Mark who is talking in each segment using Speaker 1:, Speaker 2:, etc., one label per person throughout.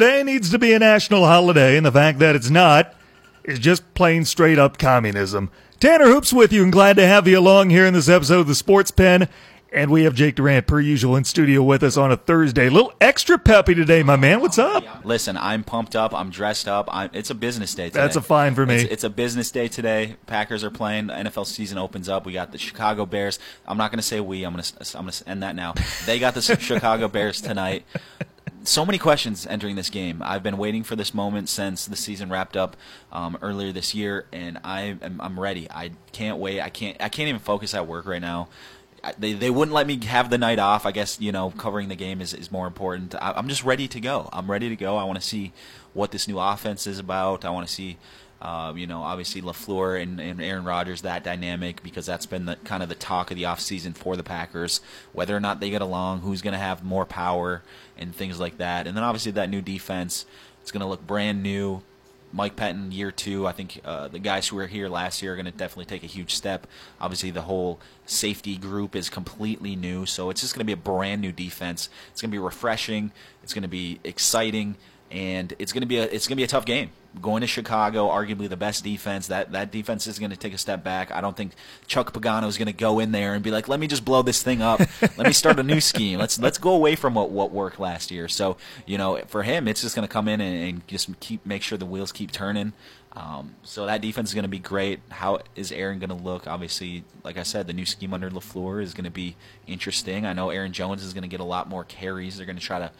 Speaker 1: Today needs to be a national holiday, and the fact that it's not is just plain straight up communism. Tanner Hoops with you, and glad to have you along here in this episode of the Sports Pen. And we have Jake Durant, per usual, in studio with us on a Thursday. A little extra peppy today, my man. What's up?
Speaker 2: Listen, I'm pumped up. I'm dressed up. I'm, it's a business day today.
Speaker 1: That's a fine for me.
Speaker 2: It's, it's a business day today. Packers are playing. The NFL season opens up. We got the Chicago Bears. I'm not going to say we. I'm going to I'm going to end that now. They got the Chicago Bears tonight. So many questions entering this game. I've been waiting for this moment since the season wrapped up um, earlier this year, and I am I'm ready. I can't wait. I can't I can't even focus at work right now they they wouldn't let me have the night off. I guess you know covering the game is, is more important. I, am just ready to go. I'm ready to go. I want to see what this new offense is about. I want to see. Uh, you know, obviously LaFleur and, and Aaron Rodgers, that dynamic, because that's been the kind of the talk of the offseason for the Packers. Whether or not they get along, who's going to have more power, and things like that. And then obviously that new defense, it's going to look brand new. Mike Pettine year two. I think uh, the guys who were here last year are going to definitely take a huge step. Obviously, the whole safety group is completely new, so it's just going to be a brand new defense. It's going to be refreshing. It's going to be exciting, and it's to be a it's to be a tough game going to Chicago, arguably the best defense. That that defense is to take a step back. I don't think Chuck Pagano is to go in there and be like, "Let me just blow this thing up. Let me start a new scheme. Let's let's go away from what what worked last year." So you know, for him, it's just to come in and, and, just keep make sure the wheels keep turning. Um, so that defense is going to be great. How is Aaron going to look? Obviously, like I said, the new scheme under Lafleur is going to be interesting. I know Aaron Jones is going to get a lot more carries. They're going to try to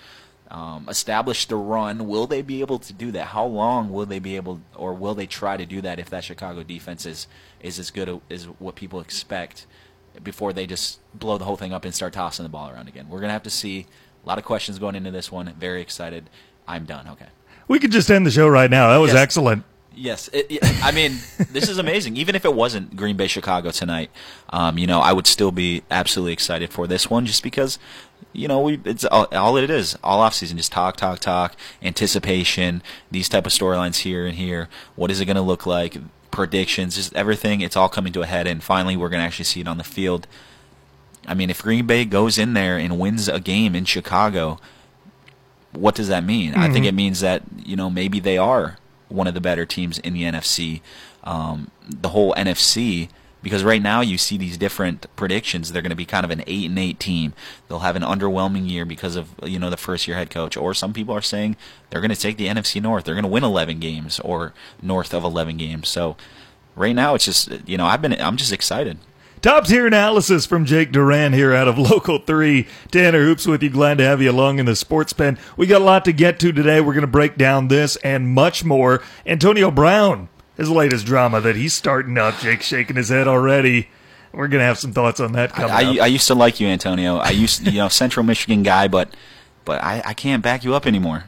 Speaker 2: um, establish the run. Will they be able to do that? How long will they be able, or will they try to do that if that Chicago defense is is as good as what people expect before they just blow the whole thing up and start tossing the ball around again? We're gonna have to see. A lot of questions going into this one. Very excited. I'm done. Okay.
Speaker 1: We could just end the show right now. That was
Speaker 2: yes.
Speaker 1: excellent.
Speaker 2: Yes, it, it, I mean this is amazing. Even if it wasn't Green Bay Chicago tonight, um, you know, I would still be absolutely excited for this one, just because you know, we it's all, all it is all off season. Just talk, talk, talk, anticipation, these type of storylines here and here. What is it going to look like? Predictions, just everything. It's all coming to a head, and finally, we're going to actually see it on the field. I mean, if Green Bay goes in there and wins a game in Chicago, what does that mean? Mm-hmm. I think mm-hmm. it means that you know maybe they are one of the better teams in the NFC. Um, the whole NFC because right now you see these different predictions. They're going to be kind of an eight and eight team. They'll have an underwhelming year because of you know the first year head coach. Or some people are saying they're going to take the NFC North. They're going to win 11 games or north of 11 games. So right now it's just you know I've been I'm just excited.
Speaker 1: Top tier analysis from Jake Duran here out of Local 3. Tanner Hoops with you. Glad to have you along in the sports pen. We got a lot to get to today. We're going to break down this and much more. Antonio Brown his latest drama that he's starting up. Jake's shaking his head already. We're gonna have some thoughts on that coming
Speaker 2: I,
Speaker 1: I,
Speaker 2: I used to like you, Antonio. I used, to, you know, Central Michigan guy, but but I, I can't back you up anymore.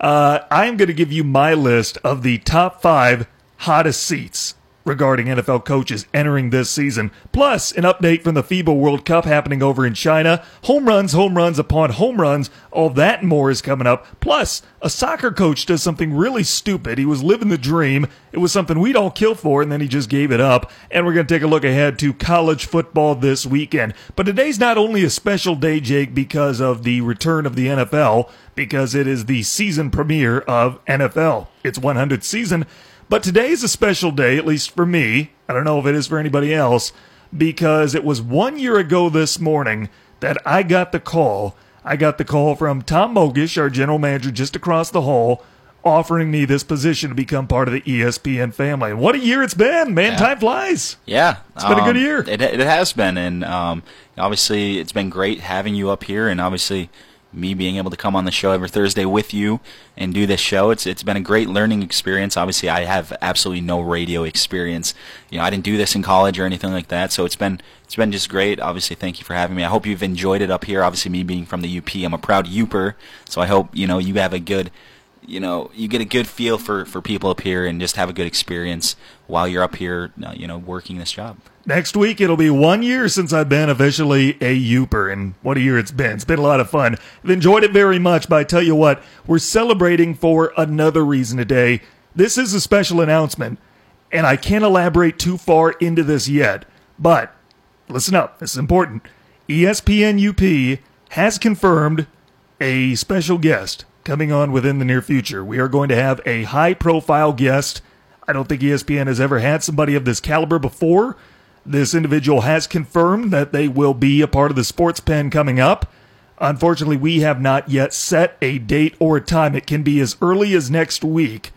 Speaker 1: Uh, I am going to give you my list of the top five hottest seats regarding NFL coaches entering this season. Plus, an update from the FIBA World Cup happening over in China. Home runs, home runs upon home runs. All that and more is coming up. Plus, a soccer coach does something really stupid. He was living the dream. It was something we'd all kill for, and then he just gave it up. And we're going to take a look ahead to college football this weekend. But today's not only a special day, Jake, because of the return of the NFL, because it is the season premiere of NFL. It's 100th season. But today is a special day, at least for me. I don't know if it is for anybody else, because it was one year ago this morning that I got the call. I got the call from Tom Mogish, our general manager just across the hall, offering me this position to become part of the ESPN family. And what a year it's been, man! Yeah. Time flies.
Speaker 2: Yeah,
Speaker 1: it's been um, a good um, year.
Speaker 2: It, it has been, and um, obviously it's been great having you up here, and obviously me being able to come on the show every Thursday with you and do this show. It's it's been a great learning experience. Obviously, I have absolutely no radio experience. You know, I didn't do this in college or anything like that. So it's been it's been just great. Obviously, thank you for having me. I hope you've enjoyed it up here. Obviously, me being from the UP, I'm a proud Yooper. So I hope you know you have a good you know you get a good feel for for people up here and just have a good experience while you're up here uh, you know working this job
Speaker 1: next week it'll be one year since i've been officially a Yooper and what a year it's been it's been a lot of fun i've enjoyed it very much but i tell you what we're celebrating for another reason today this is a special announcement and i can't elaborate too far into this yet but listen up this is important espn up has confirmed a special guest coming on within the near future. We are going to have a high profile guest. I don't think ESPN has ever had somebody of this caliber before. This individual has confirmed that they will be a part of the sports pen coming up. Unfortunately, we have not yet set a date or time. It can be as early as next week.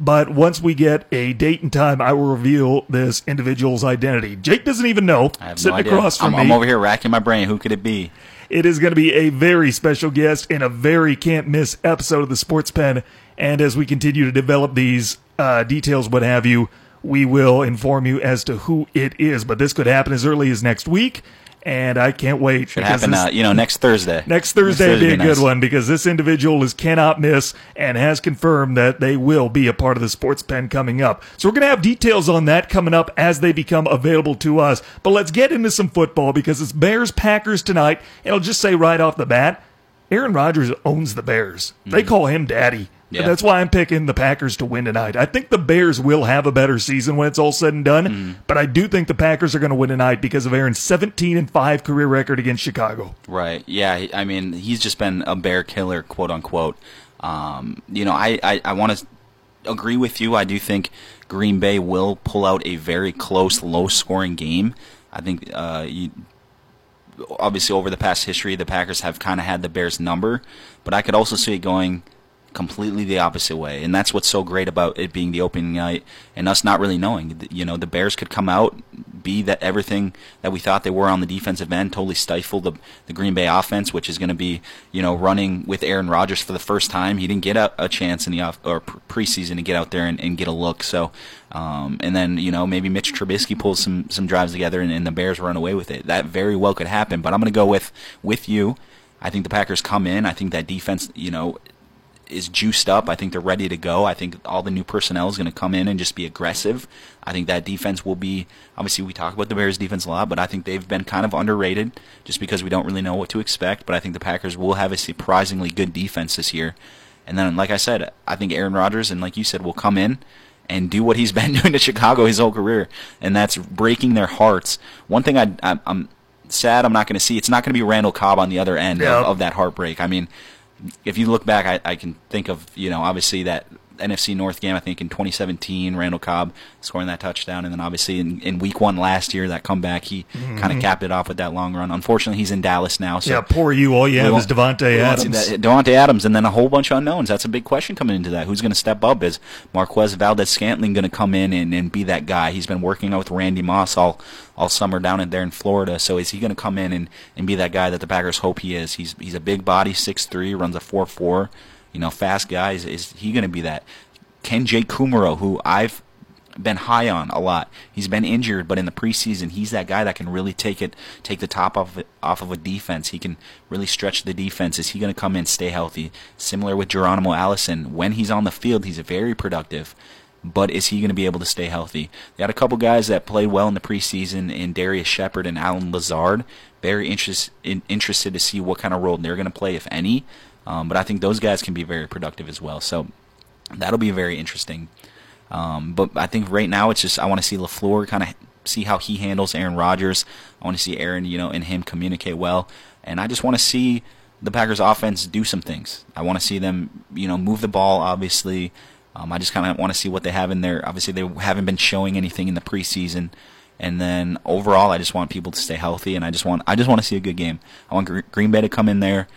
Speaker 1: But once we get a date and time, I will reveal this individual's identity. Jake doesn't even know.
Speaker 2: I have
Speaker 1: sitting
Speaker 2: no idea.
Speaker 1: across from
Speaker 2: I'm,
Speaker 1: me.
Speaker 2: I'm over here racking my brain. Who could it be?
Speaker 1: It is going to be a very special guest in a very can't miss episode of the Sports Pen. And as we continue to develop these uh, details, what have you, we will inform you as to who it is. But this could happen as early as next week, and I can't wait.
Speaker 2: Should happen,
Speaker 1: this-
Speaker 2: uh, you know, next Thursday.
Speaker 1: Next Thursday would be a good
Speaker 2: nice.
Speaker 1: one because this individual is cannot miss and has confirmed that they will be a part of the sports pen coming up. So we're going to have details on that coming up as they become available to us. But let's get into some football because it's Bears Packers tonight. And I'll just say right off the bat, Aaron Rodgers owns the Bears. They call him daddy.
Speaker 2: Yeah.
Speaker 1: That's why I'm picking the Packers to win tonight. I think the Bears will have a better season when it's all said and done, but I do think the Packers are going to win tonight because of Aaron's 17 and 5 career record against Chicago.
Speaker 2: Right. Yeah. I mean, he's just been a bear killer, quote unquote. Um, you know, I, I, I want to agree with you. I do think Green Bay will pull out a very close, low scoring game. I think uh, you, obviously over the past history, the Packers have kind of had the Bears' number, but I could also see it going completely the opposite way, and that's what's so great about it being the opening night and us not really knowing. You know, the Bears could come out, be that everything that we thought they were on the defensive end, totally stifle the the Green Bay offense, which is going to be you know running with Aaron Rodgers for the first time. He didn't get a, a chance in the off or preseason to get out there and, and get a look. So, um, and then you know maybe Mitch Trubisky pulls some some drives together and, and the Bears run away with it. That very well could happen. But I'm going to go with with you. I think the Packers come in. I think that defense, you know, is juiced up. I think they're ready to go. I think all the new personnel is going to come in and just be aggressive. I think that defense will be obviously we talk about the Bears defense a lot, but I think they've been kind of underrated just because we don't really know what to expect, but I think the Packers will have a surprisingly good defense this year. And then like I said, I think Aaron Rodgers and like you said will come in and do what he's been doing to Chicago his whole career, and that's breaking their hearts. One thing I, I I'm sad I'm not going to see it's not going to be Randall Cobb on the other end
Speaker 1: Yeah.
Speaker 2: of, of that heartbreak. I mean, if you look back, I, I can think of you know obviously that NFC North game. I think in 2017, Randall Cobb scoring that touchdown, and then obviously in, in Week One last year, that comeback he mm-hmm. kind of capped it off with that long run. Unfortunately, he's in Dallas now, so
Speaker 1: Yeah, poor you. All you have is Davante
Speaker 2: we won't see
Speaker 1: Adams.
Speaker 2: that- Davante Adams, and then a whole bunch of unknowns. That's a big question coming into that. Who's going to step up? Is Marquez Valdes-Scantling going to come in and, and be that guy? He's been working out with Randy Moss all all summer down in there in Florida. So is he going to come in and, and be that guy that the Packers hope he is? He's he's a big body, six three, runs a four four, you know, fast guys. Is, he going to be that? Ken J. Kumerow, who I've been high on a lot. He's been injured, but in the preseason, he's that guy that can really take it, take the top off of, it, off of a defense. He can really stretch the defense. Is he going to come in, stay healthy? Similar with Geronimo Allison, when he's on the field, he's very productive. But is he going to be able to stay healthy? They had a couple guys that played well in the preseason, in Darrius Shepherd and Allen Lazard. Very interest, in, interested to see what kind of role they're going to play, if any. Um, but I think those guys can be very productive as well. So that'll be very interesting. Um, but I think right now it's just I want to see Lafleur kind of see how he handles Aaron Rodgers. I want to see Aaron, you know, and him communicate well, and I just want to see the Packers offense do some things. I want to see them, you know, move the ball. Obviously, um, I just kind of want to see what they have in there. Obviously, they haven't been showing anything in the preseason. And then overall, I just want people to stay healthy, and I just want I just want to see a good game. I want Gre- Green Bay to come in there,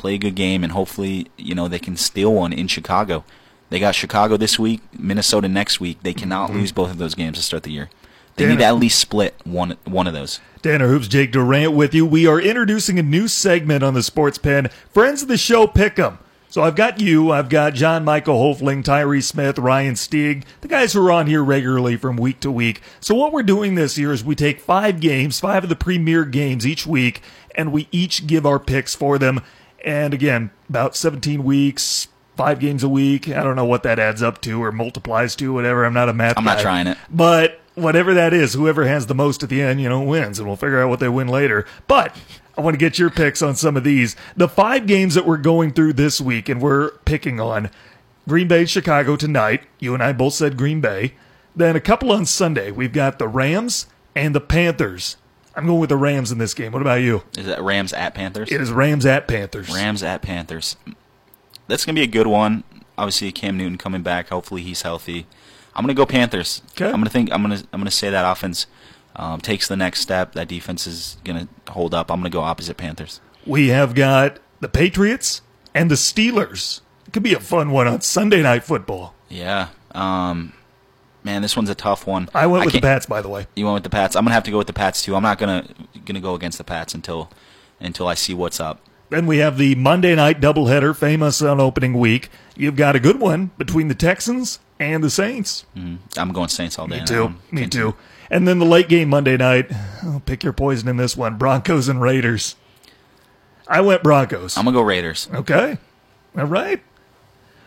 Speaker 2: play a good game, and hopefully, you know, they can steal one in Chicago. They got Chicago this week, Minnesota next week. They cannot mm-hmm. lose both of those games to start the year. They need to at least split one one of those.
Speaker 1: Tanner Hoops, Jake Durant with you. We are introducing a new segment on the Sports Pen. Friends of the show, pick 'em. So I've got you, I've got John Michael Hofling, Tyree Smith, Ryan Stieg, the guys who are on here regularly from week to week. So what we're doing this year is we take five games, five of the premier games each week, and we each give our picks for them. And again, about 17 weeks, five games a week. I don't know what that adds up to or multiplies to, whatever. I'm not a math
Speaker 2: I'm not
Speaker 1: guy.
Speaker 2: trying it.
Speaker 1: But whatever that is, whoever has the most at the end, you know, wins, and we'll figure out what they win later. But I want to get your picks on some of these. The five games that we're going through this week, and we're picking on Green Bay, Chicago tonight. You and I both said Green Bay. Then a couple on Sunday. We've got the Rams and the Panthers. I'm going with the Rams in this game. What about you?
Speaker 2: Is that Rams at Panthers?
Speaker 1: It is Rams at Panthers.
Speaker 2: Rams at Panthers. that's gonna be a good one. Obviously, Cam Newton coming back. Hopefully, he's healthy. I'm gonna go Panthers.
Speaker 1: Okay.
Speaker 2: I'm gonna think. I'm gonna. I'm gonna say that offense um, takes the next step. That defense is gonna hold up. I'm gonna go opposite Panthers.
Speaker 1: We have got the Patriots and the Steelers. It could be a fun one on Sunday Night Football.
Speaker 2: Yeah. Um, man, this one's a tough one.
Speaker 1: I went with the Pats, by the way.
Speaker 2: You went with the Pats. I'm gonna have to go with the Pats too. I'm not gonna gonna go against the Pats until until I see what's up.
Speaker 1: Then we have the Monday night doubleheader, famous on opening week. You've got a good one between the Texans and the Saints.
Speaker 2: Mm, I'm going Saints all day.
Speaker 1: Me too. Me too. And then the late game Monday night. Oh, pick your poison in this one: Broncos and Raiders. I went Broncos.
Speaker 2: I'm gonna go Raiders.
Speaker 1: Okay. All right.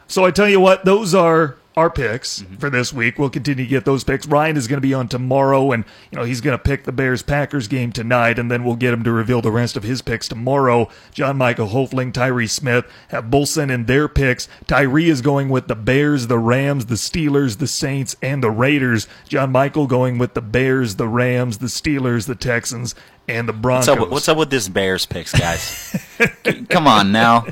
Speaker 1: So I tell you what, those are our picks mm-hmm. for this week. We'll continue to get those picks. Ryan is going to be on tomorrow, and you know he's going to pick the Bears Packers game tonight, and then we'll get him to reveal the rest of his picks tomorrow. John Michael Hofling, Tyree Smith have both sent in their picks. Tyree is going with the Bears, the Rams, the Steelers, the Saints, and the Raiders. John Michael going with the Bears, the Rams, the Steelers, the Texans, and the
Speaker 2: What's
Speaker 1: Broncos.
Speaker 2: up? What's up with this Bears picks, guys? Come on now,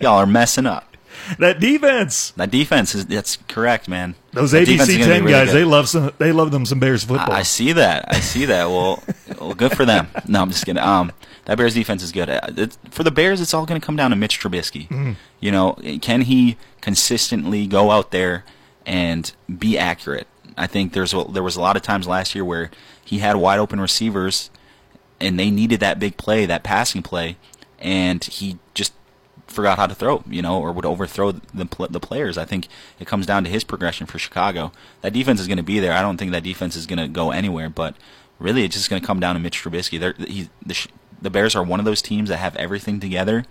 Speaker 2: y'all are messing up.
Speaker 1: That defense.
Speaker 2: That defense is that's correct, man.
Speaker 1: Those
Speaker 2: That
Speaker 1: ABC ten
Speaker 2: really
Speaker 1: guys,
Speaker 2: good.
Speaker 1: they love some. They love them some Bears football.
Speaker 2: I, I see that. I see that. Well, well, good for them. No, I'm just kidding. Um, that Bears defense is good. Uh, It's, for the Bears, it's all going to come down to Mitch Trubisky.
Speaker 1: Mm-hmm.
Speaker 2: You know, can he consistently go out there and be accurate? I think there's a, there was a lot of times last year where he had wide open receivers, and they needed that big play, that passing play, and he forgot how to throw, you know, or would overthrow the the players. I think it comes down to his progression for Chicago. That defense is going to be there. I don't think that defense is going to go anywhere, but really it's just going to come down to Mitch Trubisky. They're, he, the, the Bears are one of those teams that have everything together,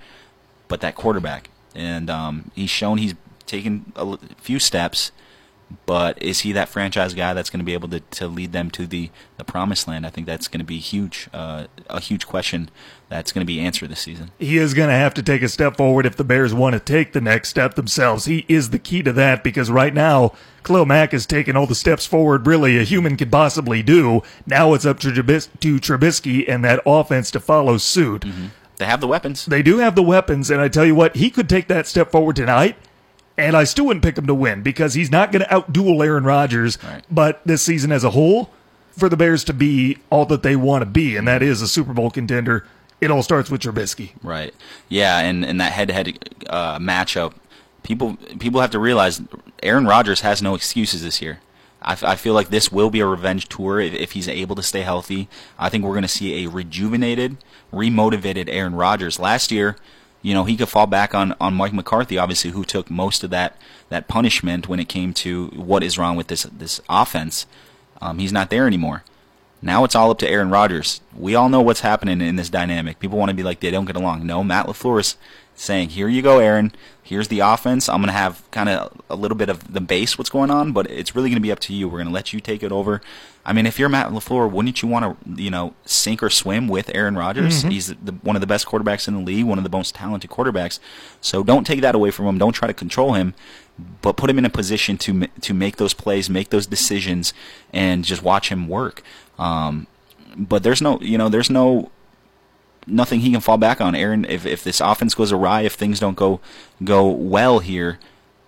Speaker 2: but that quarterback, and um, he's shown he's taken a few steps. But is he that franchise guy that's going to be able to, to lead them to the, the promised land? I think that's going to be huge, uh, a huge question that's going to be answered this season.
Speaker 1: he is going to have to take a step forward if the Bears want to take the next step themselves. He is the key to that because right now, Khalil Mack has taken all the steps forward really a human could possibly do. Now it's up to, Trubis- to Trubisky and that offense to follow suit.
Speaker 2: They have the weapons.
Speaker 1: They do have the weapons, and I tell you what, he could take that step forward tonight. And I still wouldn't pick him to win because he's not going to outduel Aaron Rodgers.
Speaker 2: Right.
Speaker 1: But this season as a whole, for the Bears to be all that they want to be, and that is a Super Bowl contender, it all starts with Trubisky.
Speaker 2: Right. Yeah, and, and that head-to-head uh, matchup, people people have to realize Aaron Rodgers has no excuses this year. I, f- I feel like this will be a revenge tour if, if he's able to stay healthy. I think we're going to see a rejuvenated, remotivated Aaron Rodgers. Last year, you know, he could fall back on, on Mike McCarthy, obviously, who took most of that, that punishment when it came to what is wrong with this this offense. Um, he's not there anymore. Now it's all up to Aaron Rodgers. We all know what's happening in this dynamic. People want to be like they don't get along. No, Matt LaFleur is saying, "Here you go, Aaron. Here's the offense. I'm going to have kind of a little bit of the base what's going on, but it's really going to be up to you. We're going to let you take it over." I mean, if you're Matt LaFleur, wouldn't you want to, you know, sink or swim with Aaron Rodgers? He's the, one of the best quarterbacks in the league, one of the most talented quarterbacks. So don't take that away from him. Don't try to control him, but put him in a position to to make those plays, make those decisions, and just watch him work. Um, but there's no, you know, there's no nothing he can fall back on. Aaron, if if this offense goes awry, if things don't go go well here,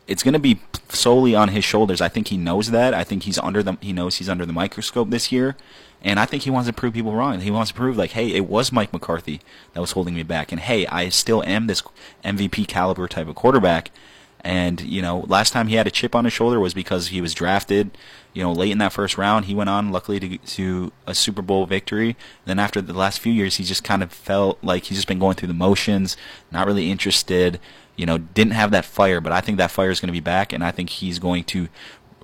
Speaker 2: it's going to be solely on his shoulders. I think he knows that. I think he's under the he knows he's under the microscope this year, and I think he wants to prove people wrong. He wants to prove like, hey, it was Mike McCarthy that was holding me back, and hey, I still am this MVP caliber type of quarterback. And you know, last time he had a chip on his shoulder was because he was drafted, you know, late in that first round. He went on, luckily, to to a Super Bowl victory. Then after the last few years, he just kind of felt like he's just been going through the motions, not really interested. You know, didn't have that fire. But I think that fire is going to be back, and I think he's going to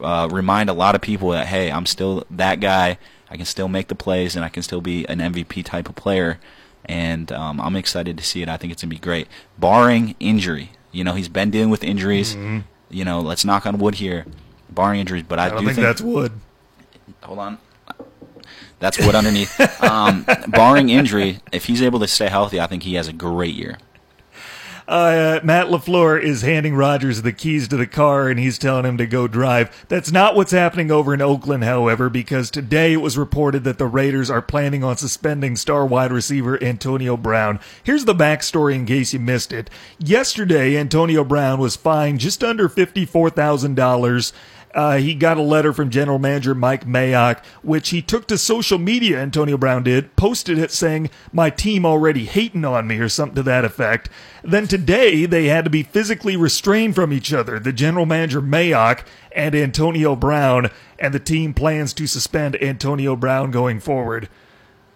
Speaker 2: uh, remind a lot of people that hey, I'm still that guy. I can still make the plays, and I can still be an MVP type of player. And um, I'm excited to see it. I think it's gonna be great, barring injury. You know, he's been dealing with injuries. You know, let's knock on wood here, barring injuries. But I,
Speaker 1: I don't
Speaker 2: do
Speaker 1: think,
Speaker 2: think
Speaker 1: that's wood.
Speaker 2: hold on. That's wood underneath. Um, barring injury, if he's able to stay healthy, I think he has a great year.
Speaker 1: Uh, Matt LaFleur is handing Rodgers the keys to the car and he's telling him to go drive. That's not what's happening over in Oakland, however, because today it was reported that the Raiders are planning on suspending star wide receiver Antonio Brown. Here's the backstory in case you missed it. Yesterday, Antonio Brown was fined just under $54,000 uh, he got a letter from general manager Mike Mayock, which he took to social media, Antonio Brown did, posted it saying, My team already hating on me, or something to that effect. Then today, they had to be physically restrained from each other, the general manager Mayock and Antonio Brown, and the team plans to suspend Antonio Brown going forward.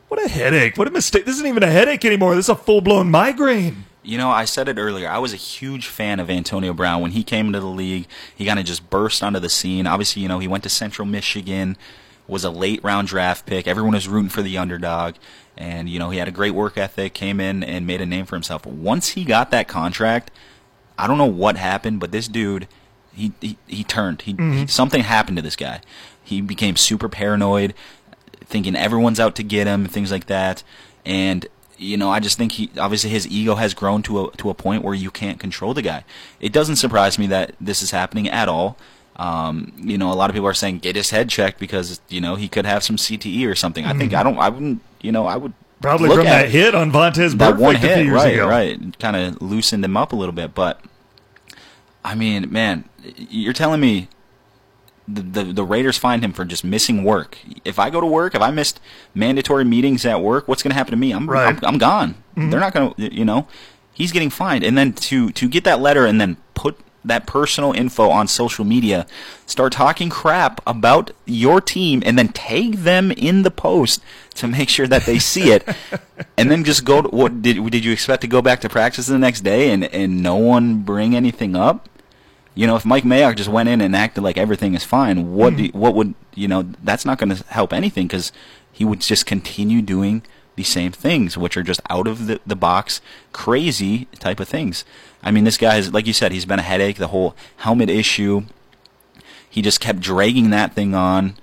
Speaker 1: What a headache. What a mistake. This isn't even a headache anymore. This is a full blown migraine.
Speaker 2: You know, I said it earlier. I was a huge fan of Antonio Brown when he came into the league. He kind of just burst onto the scene. Obviously, you know, he went to Central Michigan, was a late round draft pick. Everyone was rooting for the underdog, and you know, he had a great work ethic. Came in and made a name for himself. Once he got that contract, I don't know what happened, but this dude, he he, he turned. He, mm-hmm. he something happened to this guy. He became super paranoid, thinking everyone's out to get him, things like that. And you know, I just think he obviously his ego has grown to a to a point where you can't control the guy. It doesn't surprise me that this is happening at all. Um, you know, a lot of people are saying get his head checked because you know he could have some CTE or something. Mm-hmm. I think mm-hmm. I don't. I wouldn't. You know, I would
Speaker 1: probably from that hit on Vontaze that one hit,
Speaker 2: right,
Speaker 1: ago.
Speaker 2: right, kind of loosened him up a little bit. But I mean, man, you're telling me the, the, the Raiders find him for just missing work. If I go to work, if I missed mandatory meetings at work, what's going to happen to me? I'm right. I'm, I'm, gone. Mm-hmm. They're not going to, you know, he's getting fined. And then to to get that letter and then put that personal info on social media, start talking crap about your team, and then tag them in the post to make sure that they see it, and then just go. To, what did did you expect to go back to practice the next day and and no one bring anything up? You know, if Mike Mayock just went in and acted like everything is fine, what mm. do, what would you know? That's not going to help anything because he would just continue doing the same things, which are just out of the, the box, crazy type of things. I mean, this guy has, like you said, he's been a headache. The whole helmet issue, he just kept dragging that thing on.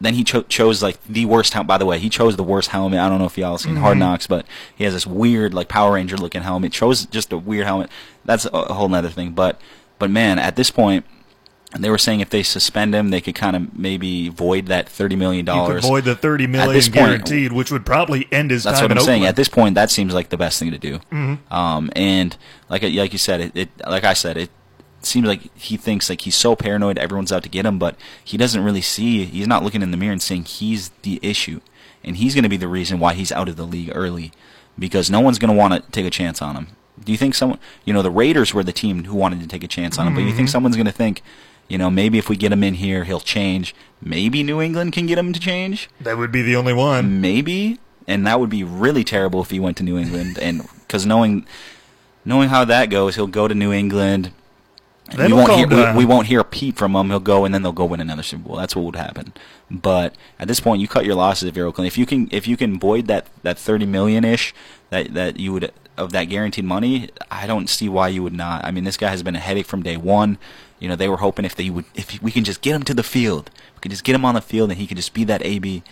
Speaker 2: Then he cho- chose like the worst helmet. By the way, he chose the worst helmet. I don't know if y'all seen mm-hmm. Hard Knocks, but he has this weird like Power Ranger looking helmet. Chose just a weird helmet. That's a whole other thing. But but man, at this point, they were saying if they suspend him, they could kind of maybe void that thirty million dollars.
Speaker 1: Void the thirty million point, guaranteed, which would probably end his. Time.
Speaker 2: That's
Speaker 1: what
Speaker 2: I'm
Speaker 1: saying.
Speaker 2: At this point, that seems like the best thing to do.
Speaker 1: Mm-hmm.
Speaker 2: Um, and like like you said, it, it like I said, it seems like he thinks like he's so paranoid, everyone's out to get him, but he doesn't really see. He's not looking in the mirror and saying he's the issue, and he's going to be the reason why he's out of the league early, because no one's going to want to take a chance on him. Do you think someone, you know, the Raiders were the team who wanted to take a chance on him, mm-hmm. but you think mm-hmm. someone's going to think, you know, maybe if we get him in here, he'll change. Maybe New England can get him to change.
Speaker 1: That would be the only one.
Speaker 2: Maybe, and that would be really terrible if he went to New England, and because knowing knowing how that goes, he'll go to New England.
Speaker 1: we
Speaker 2: won't, hear, we, we, won't hear a peep from him. He'll go and then they'll go win another Super Bowl. That's what would happen. But at this point, you cut your losses if you're Oakland. If you can, if you can void that that thirty million ish that that you would of that guaranteed money, I don't see why you would not. I mean, this guy has been a headache from day one. You know, they were hoping if they would, if we can just get him to the field, we can just get him on the field, and he can just be that AB.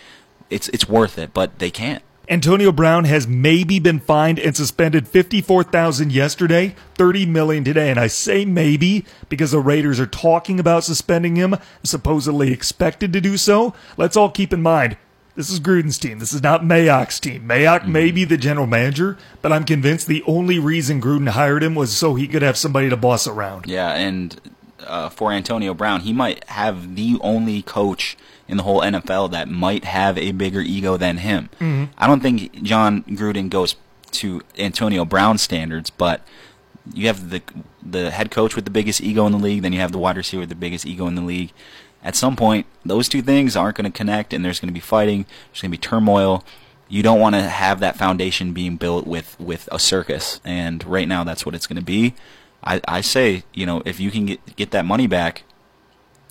Speaker 2: It's it's worth it, but they can't.
Speaker 1: Antonio Brown has maybe been fined and suspended 54,000 yesterday, 30 million today, and I say maybe because the Raiders are talking about suspending him, supposedly expected to do so. Let's all keep in mind this is Gruden's team. This is not Mayock's team. Mayock mm-hmm. may be the general manager, but I'm convinced the only reason Gruden hired him was so he could have somebody to boss around.
Speaker 2: Yeah, and uh, for Antonio Brown, he might have the only coach in the whole NFL that might have a bigger ego than him.
Speaker 1: Mm-hmm.
Speaker 2: I don't think Jon Gruden goes to Antonio Brown standards, but you have the the head coach with the biggest ego in the league, then you have the wide receiver with the biggest ego in the league at some point, those two things aren't going to connect, and there's going to be fighting. There's going to be turmoil. You don't want to have that foundation being built with with a circus, and right now that's what it's going to be. I, I say, you know, if you can get get that money back,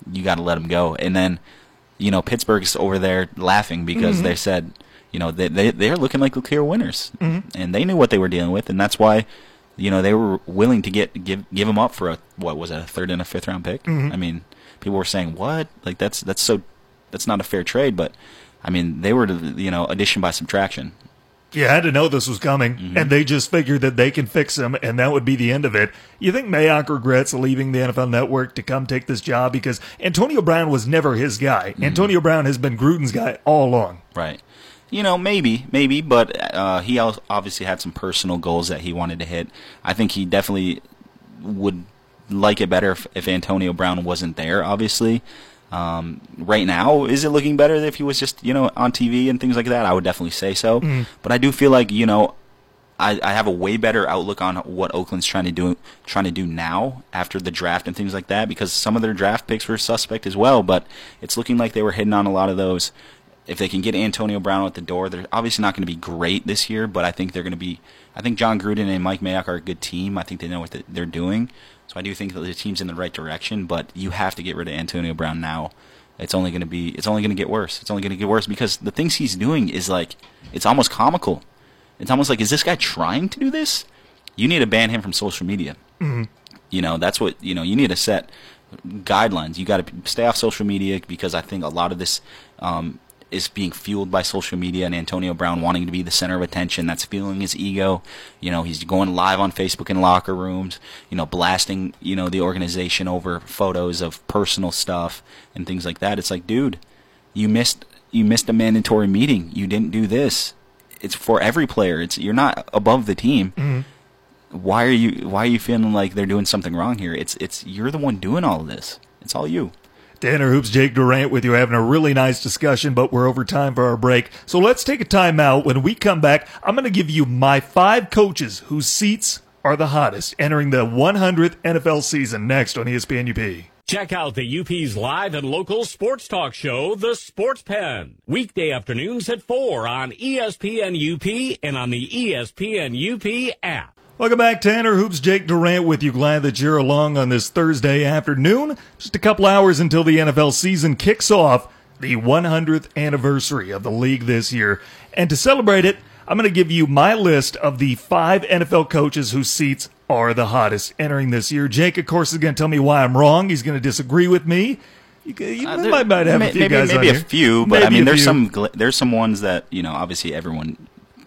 Speaker 2: you got to let them go. And then, you know, Pittsburgh's over there laughing because mm-hmm. they said, you know, they, they they're looking like the clear winners,
Speaker 1: mm-hmm.
Speaker 2: and they knew what they were dealing with, and that's why, you know, they were willing to get give give them up for a what was it, a third and a fifth round pick.
Speaker 1: Mm-hmm.
Speaker 2: I mean, people were saying, "What? Like that's that's so that's not a fair trade." But I mean, they were you know addition by subtraction.
Speaker 1: You had to know this was coming,
Speaker 2: Mm-hmm.
Speaker 1: and they just figured that they can fix him, and that would be the end of it. You think Mayock regrets leaving the NFL Network to come take this job because Antonio Brown was never his guy.
Speaker 2: Mm-hmm.
Speaker 1: Antonio Brown has been Gruden's guy all along.
Speaker 2: Right. You know, maybe, maybe, but uh, he obviously had some personal goals that he wanted to hit. I think he definitely would like it better if, if Antonio Brown wasn't there. Obviously, um, right now, is it looking better if he was just you know on TV and things like that? I would definitely say so. But I do feel like you know. I, I have a way better outlook on what Oakland's trying to do trying to do now after the draft and things like that because some of their draft picks were suspect as well, but it's looking like they were hitting on a lot of those if they can get Antonio Brown at the door, they're obviously not going to be great this year, but I think they're going to be. I think Jon Gruden and Mike Mayock are a good team. I think they know what they're doing, so I do think that the team's in the right direction. But you have to get rid of Antonio Brown now. It's only going to be. It's only going to get worse. It's only going to get worse because the things he's doing is like it's almost comical. It's almost like is this guy trying to do this? You need to ban him from social media. You know that's what you know. You need to set guidelines. You got to stay off social media because I think a lot of this um, is being fueled by social media and Antonio Brown wanting to be the center of attention. That's fueling his ego. You know, he's going live on Facebook in locker rooms. You know, blasting you know the organization over photos of personal stuff and things like that. It's like, dude, you missed you missed a mandatory meeting. You didn't do this. It's for every player. It's you're not above the team mm-hmm. why are you why are you feeling like they're doing something wrong here? It's it's you're the one doing all of this. It's all you.
Speaker 1: Tanner Hoops, Jake Durant with you, having a really nice discussion, but we're over time for our break. So let's take a time out. When we come back, I'm going to give you my five coaches whose seats are the hottest entering the 100th NFL season next on ESPN UP.
Speaker 3: Check out the UP's live and local sports talk show, The Sports Pen. Weekday afternoons at 4 on ESPN UP and on the ESPN UP app.
Speaker 1: Welcome back, Tanner Hoops. Jake Durant with you. Glad that you're along on this Thursday afternoon. Just a couple hours until the NFL season kicks off, the 100th anniversary of the league this year. And to celebrate it, I'm going to give you my list of the five NFL coaches whose seats are the hottest entering this year. Jake, of course, is going to tell me why I'm wrong. He's going to disagree with me. You, you
Speaker 2: Uh, there-
Speaker 1: might, might have
Speaker 2: may-
Speaker 1: a few
Speaker 2: maybe
Speaker 1: guys
Speaker 2: maybe a
Speaker 1: here.
Speaker 2: few, but I mean there's
Speaker 1: few.
Speaker 2: some there's some ones that you know obviously everyone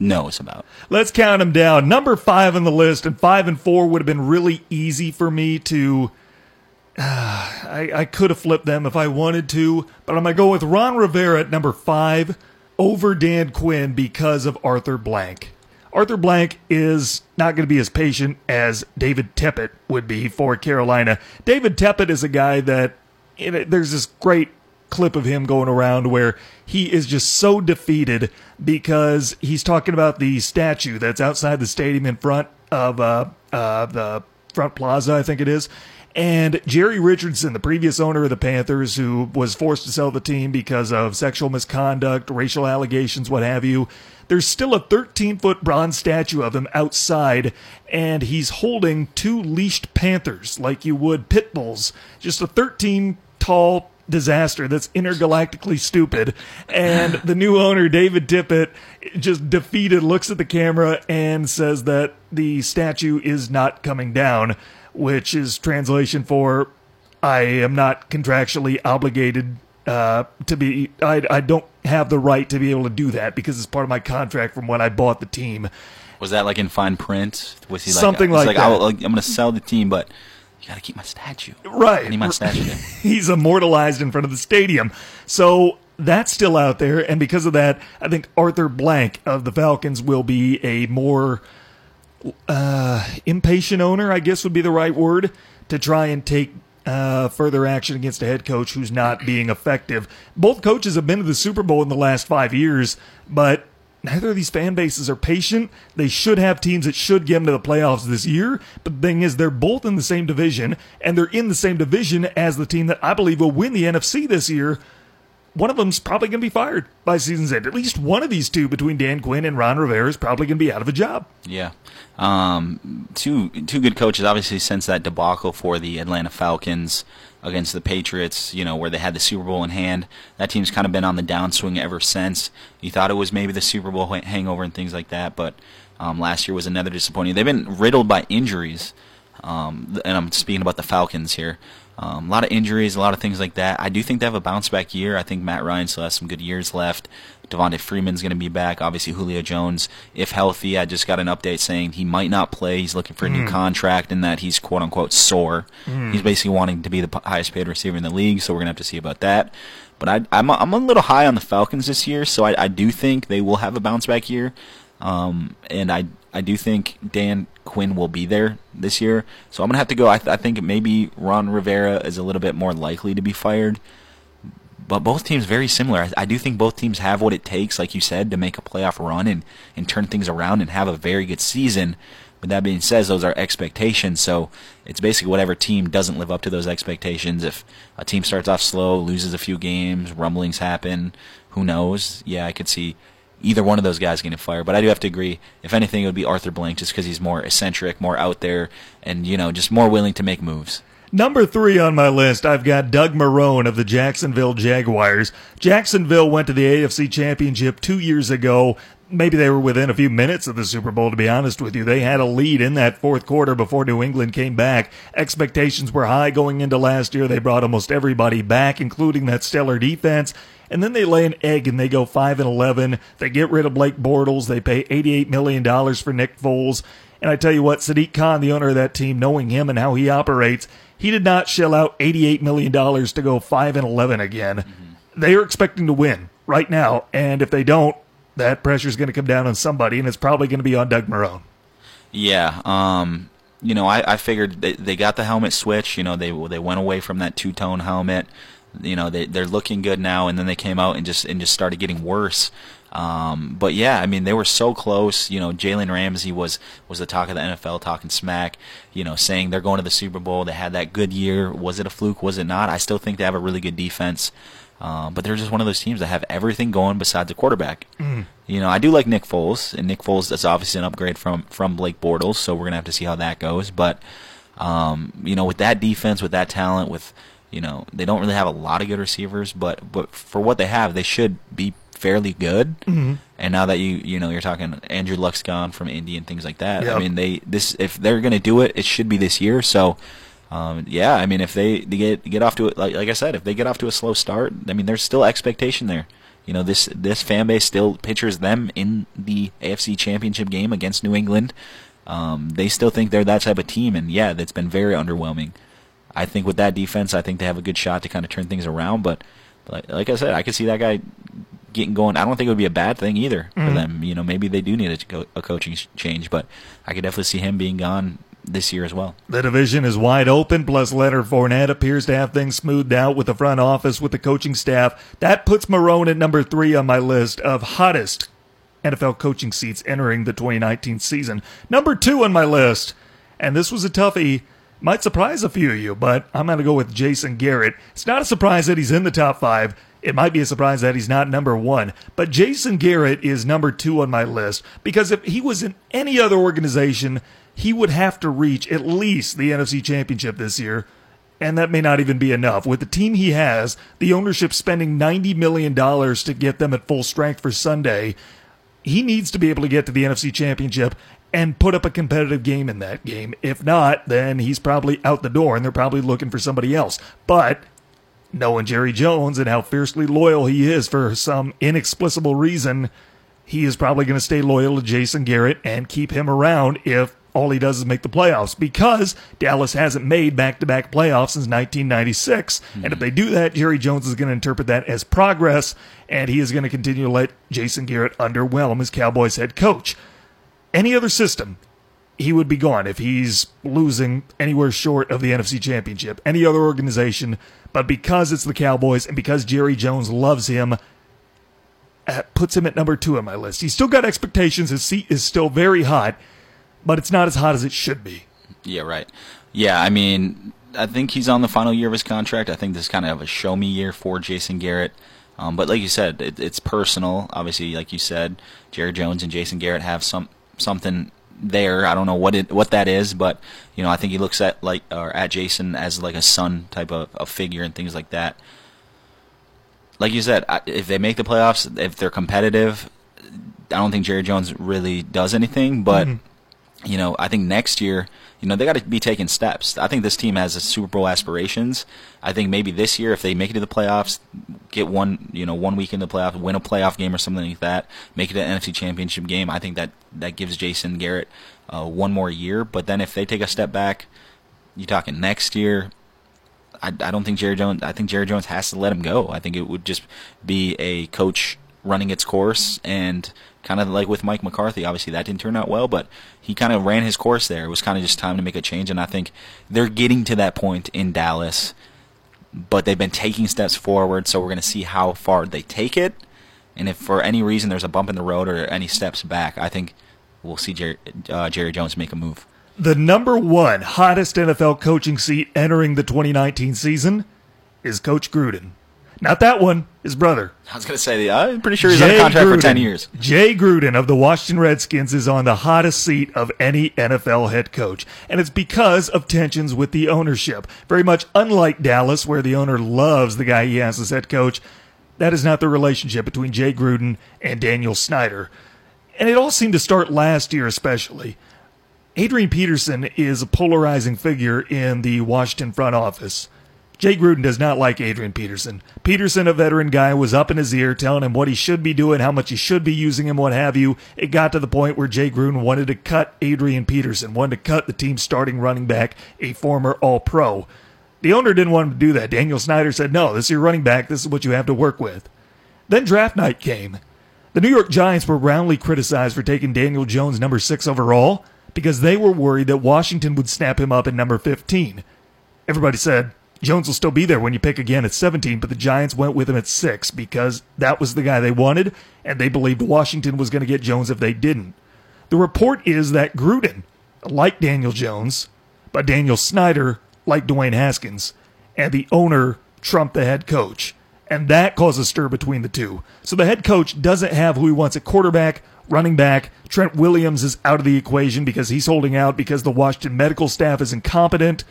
Speaker 2: knows about.
Speaker 1: Let's count them down. Number five on the list, and five and four would have been really easy for me to. I, I could have flipped them if I wanted to, but I'm going to go with Ron Rivera at number five over Dan Quinn because of Arthur Blank. Arthur Blank is not going to be as patient as David Tepper would be for Carolina. David Tepper is a guy that you know, there's this great clip of him going around where he is just so defeated because he's talking about the statue that's outside the stadium in front of uh, uh, the front plaza, I think it is. And Jerry Richardson, the previous owner of the Panthers, who was forced to sell the team because of sexual misconduct, racial allegations, what have you, there's still a 13 foot bronze statue of him outside, and he's holding two leashed panthers like you would pit bulls. Just a 13 tall disaster that's intergalactically stupid. And the new owner, David Tepper, just defeated, looks at the camera and says that the statue is not coming down, which is translation for I am not contractually obligated uh, to be, I, I don't have the right to be able to do that because it's part of my contract from when I bought the team.
Speaker 2: Was that like in fine print? Was he like
Speaker 1: Something like
Speaker 2: like
Speaker 1: that.
Speaker 2: I'll, I'm going to sell the team, but you got to keep my statue.
Speaker 1: Right.
Speaker 2: I need my statue. there.
Speaker 1: he's immortalized in front of the stadium. So that's still out there, and because of that, I think Arthur Blank of the Falcons will be a more uh, impatient owner, I guess would be the right word, to try and take uh, further action against a head coach who's not being effective. Both coaches have been to the Super Bowl in the last five years, but neither of these fan bases are patient. They should have teams that should get them to the playoffs this year. But the thing is, they're both in the same division, and they're in the same division as the team that I believe will win the NFC this year. One of them's probably going to be fired by season's end. At least one of these two, between Dan Quinn and Ron Rivera, is probably going to be out of a job.
Speaker 2: Yeah. Um, two two good coaches, obviously, since that debacle for the Atlanta Falcons against the Patriots, you know, where they had the Super Bowl in hand. That team's kind of been on the downswing ever since. You thought it was maybe the Super Bowl hangover and things like that, but um, last year was another disappointing. They've been riddled by injuries. Um, and I'm speaking about the Falcons here. Um, a lot of injuries, a lot of things like that. I do think they have a bounce back year. I think Matt Ryan still has some good years left. Devonta Freeman's going to be back. Obviously, Julio Jones, if healthy, I just got an update saying he might not play. He's looking for a new contract and that he's quote unquote sore. He's basically wanting to be the highest paid receiver in the league, so we're going to have to see about that. But I, I'm, I'm a little high on the Falcons this year, so I, I do think they will have a bounce back year. Um, and I, I do think Dan Quinn will be there this year. So I'm going to have to go. I, th- I think maybe Ron Rivera is a little bit more likely to be fired but both teams very similar. I, I do think both teams have what it takes, like you said, to make a playoff run and, and turn things around and have a very good season. But that being said, those are expectations. So it's basically whatever team doesn't live up to those expectations. If a team starts off slow, loses a few games, rumblings happen, who knows? Yeah, I could see either one of those guys getting fired. But I do have to agree. If anything, it would be Arthur Blank, just because he's more eccentric, more out there, and you know, just more willing to make moves.
Speaker 1: Number three on my list, I've got Doug Marrone of the Jacksonville Jaguars. Jacksonville went to the AFC Championship two years ago. Maybe they were within a few minutes of the Super Bowl, to be honest with you. They had a lead in that fourth quarter before New England came back. Expectations were high going into last year. They brought almost everybody back, including that stellar defense. And then they lay an egg and they go 5 and 11. They get rid of Blake Bortles. They pay $88 million for Nick Foles. And I tell you what, Sadiq Khan, the owner of that team, knowing him and how he operates, he did not shell out $88 million to go 5 and 11 again. They are expecting to win right now. And if they don't, that pressure is going to come down on somebody, and it's probably going to be on Doug Marrone.
Speaker 2: Yeah, um, you know, I, I figured they, they got the helmet switch. You know, they they went away from that two tone helmet. You know, they they're looking good now, and then they came out and just and just started getting worse. Um, but yeah, I mean, they were so close. You know, Jalen Ramsey was was the talk of the NFL, talking smack. You know, saying they're going to the Super Bowl. They had that good year. Was it a fluke? Was it not? I still think they have a really good defense. Um, but they're just one of those teams that have everything going besides the quarterback. You know, I do like Nick Foles, and Nick Foles is obviously an upgrade from from Blake Bortles, so we're gonna have to see how that goes. But um, you know, with that defense, with that talent, with you know, they don't really have a lot of good receivers, but but for what they have, they should be fairly good.
Speaker 1: Mm-hmm.
Speaker 2: And now that you you know you're talking Andrew Luck's gone from Indy and things like that.
Speaker 1: Yep.
Speaker 2: I mean, they this if they're gonna do it, it should be this year. So. Um, yeah, I mean, if they, they get get off to it, like like I said, if they get off to a slow start, I mean, there's still expectation there. You know, this this fan base still pictures them in the AFC Championship game against New England. Um, they still think they're that type of team, and yeah, that's been very underwhelming. I think with that defense, I think they have a good shot to kind of turn things around. But, but like I said, I could see that guy getting going. I don't think it would be a bad thing either for mm. them. You know, maybe they do need a, a coaching change, but I could definitely see him being gone this year as well.
Speaker 1: The division is wide open, plus Leonard Fournette appears to have things smoothed out with the front office, with the coaching staff. That puts Marrone at number three on my list of hottest NFL coaching seats entering the 2019 season. Number two on my list, and this was a toughie, might surprise a few of you, but I'm going to go with Jason Garrett. It's not a surprise that he's in the top five. It might be a surprise that he's not number one, but Jason Garrett is number two on my list because if he was in any other organization, he would have to reach at least the NFC Championship this year. And that may not even be enough. With the team he has, the ownership spending $90 million to get them at full strength for Sunday, he needs to be able to get to the NFC Championship and put up a competitive game in that game. If not, then he's probably out the door and they're probably looking for somebody else. But knowing Jerry Jones and how fiercely loyal he is for some inexplicable reason, he is probably going to stay loyal to Jason Garrett and keep him around if all he does is make the playoffs because Dallas hasn't made back to back playoffs since 1996. And if mm-hmm. they do that, Jerry Jones is going to interpret that as progress and he is going to continue to let Jason Garrett underwhelm as Cowboys head coach. Any other system, he would be gone if he's losing anywhere short of the NFC Championship. Any other organization, but because it's the Cowboys and because Jerry Jones loves him, uh, puts him at number two on my list. He's still got expectations. His seat is still very hot, but it's not as hot as it should be.
Speaker 2: Yeah, right. Yeah, I mean, I think he's on the final year of his contract. I think this is kind of a show me year for Jason Garrett. Um, but like you said, it, it's personal. Obviously, like you said, Jerry Jones and Jason Garrett have some something there. I don't know what it what that is, but you know, I think he looks at like or at Jason as like a son type of, of figure and things like that. Like you said, I- if they make the playoffs, if they're competitive, I don't think Jerry Jones really does anything. But mm-hmm. you know, I think next year, you know, they got to be taking steps. I think this team has Super Bowl aspirations. I think maybe this year, if they make it to the playoffs, get one, you know, one week in the playoffs, win a playoff game or something like that, make it an NFC Championship game. I think that that gives Jason Garrett uh, one more year. But then if they take a step back, you talking next year. I, I don't think Jerry Jones. I think Jerry Jones has to let him go. I think it would just be a coach running its course and kind of like with Mike McCarthy. Obviously, that didn't turn out well, but he kind of ran his course there. It was kind of just time to make a change, and I think they're getting to that point in Dallas. But they've been taking steps forward, so we're going to see how far they take it. And if for any reason there's a bump in the road or any steps back, I think we'll see Jerry, uh, Jerry Jones make a move.
Speaker 1: The number one hottest NFL coaching seat entering the 2019 season is Coach Gruden. Not that one, his brother.
Speaker 2: I was going to say, the I'm pretty sure he's Jay on a contract Gruden. for 10 years.
Speaker 1: Jay Gruden of the Washington Redskins is on the hottest seat of any NFL head coach. And it's because of tensions with the ownership. Very much unlike Dallas, where the owner loves the guy he has as head coach. That is not the relationship between Jay Gruden and Daniel Snyder. And it all seemed to start last year, especially. Adrian Peterson is a polarizing figure in the Washington front office. Jay Gruden does not like Adrian Peterson. Peterson, a veteran guy, was up in his ear telling him what he should be doing, how much he should be using him, what have you. It got to the point where Jay Gruden wanted to cut Adrian Peterson, wanted to cut the team's starting running back, a former All Pro. The owner didn't want him to do that. Daniel Snyder said, No, this is your running back. This is what you have to work with. Then draft night came. The New York Giants were roundly criticized for taking Daniel Jones number six overall because they were worried that Washington would snap him up at number 15. Everybody said, Jones will still be there when you pick again at 17, but the Giants went with him at 6 because that was the guy they wanted, and they believed Washington was going to get Jones if they didn't. The report is that Gruden liked Daniel Jones, but Daniel Snyder liked Dwayne Haskins, and the owner trumped the head coach. And that caused a stir between the two. So the head coach doesn't have who he wants at quarterback, running back. Trent Williams is out of the equation because he's holding out because the Washington medical staff is incompetent.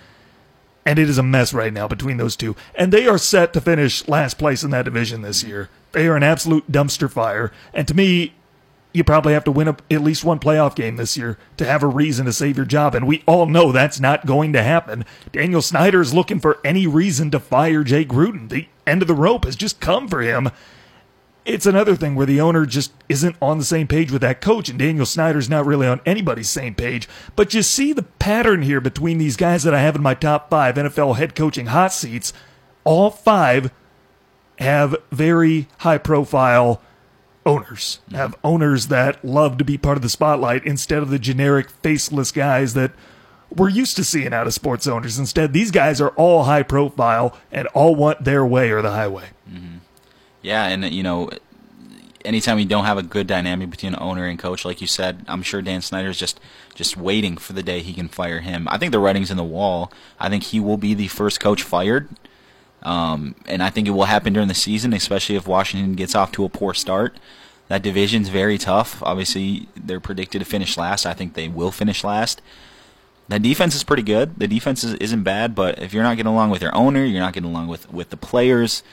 Speaker 1: And it is a mess right now between those two. And they are set to finish last place in that division this year. They are an absolute dumpster fire. And to me, you probably have to win a, at least one playoff game this year to have a reason to save your job. And we all know that's not going to happen. Daniel Snyder is looking for any reason to fire Jay Gruden. The end of the rope has just come for him it's another thing where the owner just isn't on the same page with that coach, and Daniel Snyder's not really on anybody's same page. But you see the pattern here between these guys that I have in my top five NFL head coaching hot seats. All five have very high profile owners, have owners that love to be part of the spotlight instead of the generic faceless guys that we're used to seeing out of sports owners. Instead, these guys are all high profile and all want their way or the highway.
Speaker 2: Mm-hmm. Yeah, and you know, anytime you don't have a good dynamic between owner and coach, like you said, I'm sure Dan Snyder's just just waiting for the day he can fire him. I think the writing's in the wall. I think he will be the first coach fired. Um, and I think it will happen during the season, especially if Washington gets off to a poor start. That division's very tough. Obviously, they're predicted to finish last. I think they will finish last. That defense is pretty good. The defense is, isn't bad, but if you're not getting along with your owner, you're not getting along with, with the players,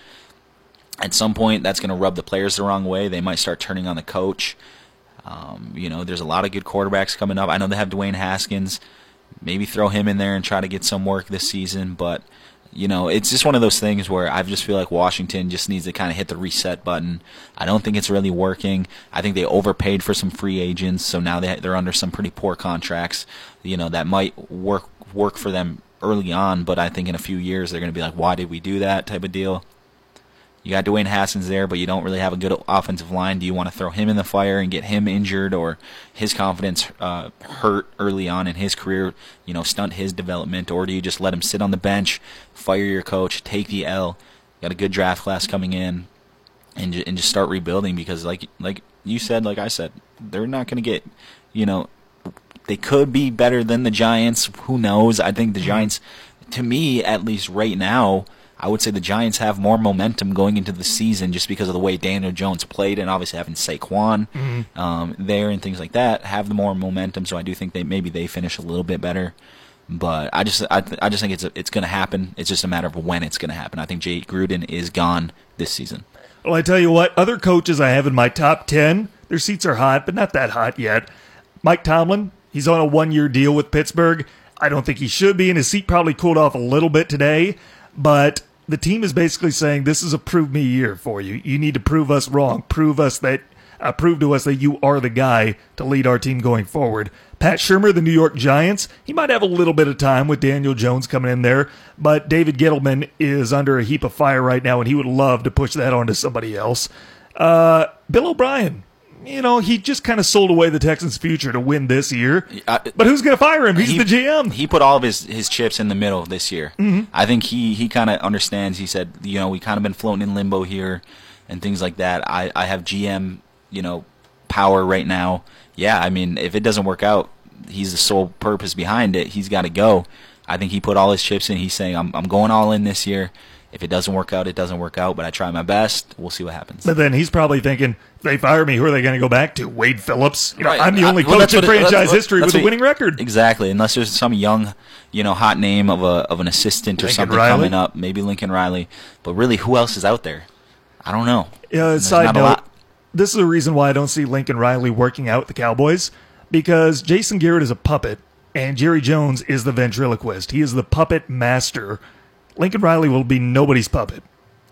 Speaker 2: at some point that's going to rub the players the wrong way. They might start turning on the coach. Um, you know, there's a lot of good quarterbacks coming up. I know they have Dwayne Haskins. Maybe throw him in there and try to get some work this season. But, you know, it's just one of those things where I just feel like Washington just needs to kind of hit the reset button. I don't think it's really working. I think they overpaid for some free agents, so now they, they're under some pretty poor contracts. You know, that might work work for them early on, but I think in a few years they're going to be like, why did we do that type of deal. You got Dwayne Haskins there, but you don't really have a good offensive line. Do you want to throw him in the fire and get him injured or his confidence uh, hurt early on in his career, you know, stunt his development? Or do you just let him sit on the bench, fire your coach, take the L? got a good draft class coming in, and, and just start rebuilding because, like like you said, like I said, they're not going to get, you know, they could be better than the Giants. Who knows? I think the mm-hmm. Giants, to me, at least right now, I would say the Giants have more momentum going into the season just because of the way Daniel Jones played, and obviously having Saquon mm-hmm. um, there and things like that have the more momentum. So I do think they maybe they finish a little bit better. But I just I, I just think it's a, it's going to happen. It's just a matter of when it's going to happen. I think Jay Gruden is gone this season.
Speaker 1: Well, I tell you what, other coaches I have in my top ten, their seats are hot, but not that hot yet. Mike Tomlin, He's on a one year deal with Pittsburgh. I don't think he should be, and his seat probably cooled off a little bit today. But the team is basically saying this is a prove me year for you. You need to prove us wrong. Prove us that uh, prove to us that you are the guy to lead our team going forward. Pat Shurmur, the New York Giants, he might have a little bit of time with Daniel Jones coming in there, but David Gettleman is under a heap of fire right now, and he would love to push that onto somebody else. Uh, Bill O'Brien, you know, he just kind of sold away the Texans' future to win this year.
Speaker 2: Uh,
Speaker 1: but who's going to fire him? He's
Speaker 2: he,
Speaker 1: the GM.
Speaker 2: He put all of his, his chips in the middle this year. Mm-hmm. I think he, he kind of understands. He said, you know, we kind of been floating in limbo here and things like that. I, I have GM, you know, power right now. Yeah, I mean, if it doesn't work out, he's the sole purpose behind it. He's got to go. I think he put all his chips in. He's saying, I'm, I'm going all in this year. If it doesn't work out, it doesn't work out, but I try my best. We'll see what happens.
Speaker 1: But then he's probably thinking, if they fire me, who are they going to go back to? Wade Phillips? You know,
Speaker 2: Right.
Speaker 1: I'm the only
Speaker 2: Uh, well,
Speaker 1: coach in
Speaker 2: it-
Speaker 1: franchise
Speaker 2: that's
Speaker 1: history
Speaker 2: that's
Speaker 1: with a winning record.
Speaker 2: Exactly. Unless there's some young, you know, hot name of a of an assistant or something
Speaker 1: Riley?
Speaker 2: coming up, maybe Lincoln Riley. But really, who else is out there? I don't know.
Speaker 1: Uh, side note, this is the reason why I don't see Lincoln Riley working out with the Cowboys because Jason Garrett is a puppet and Jerry Jones is the ventriloquist. He is the puppet master. Lincoln Riley will be nobody's puppet.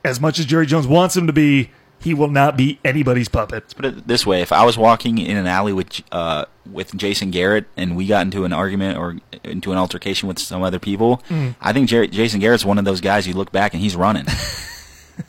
Speaker 1: As much as Jerry Jones wants him to be, he will not be anybody's puppet.
Speaker 2: Let's Put it this way: if I was walking in an alley with uh, with Jason Garrett and we got into an argument or into an altercation with some other people,
Speaker 1: Mm.
Speaker 2: I think Jer- Jason Garrett's one of those guys you look back and he's running.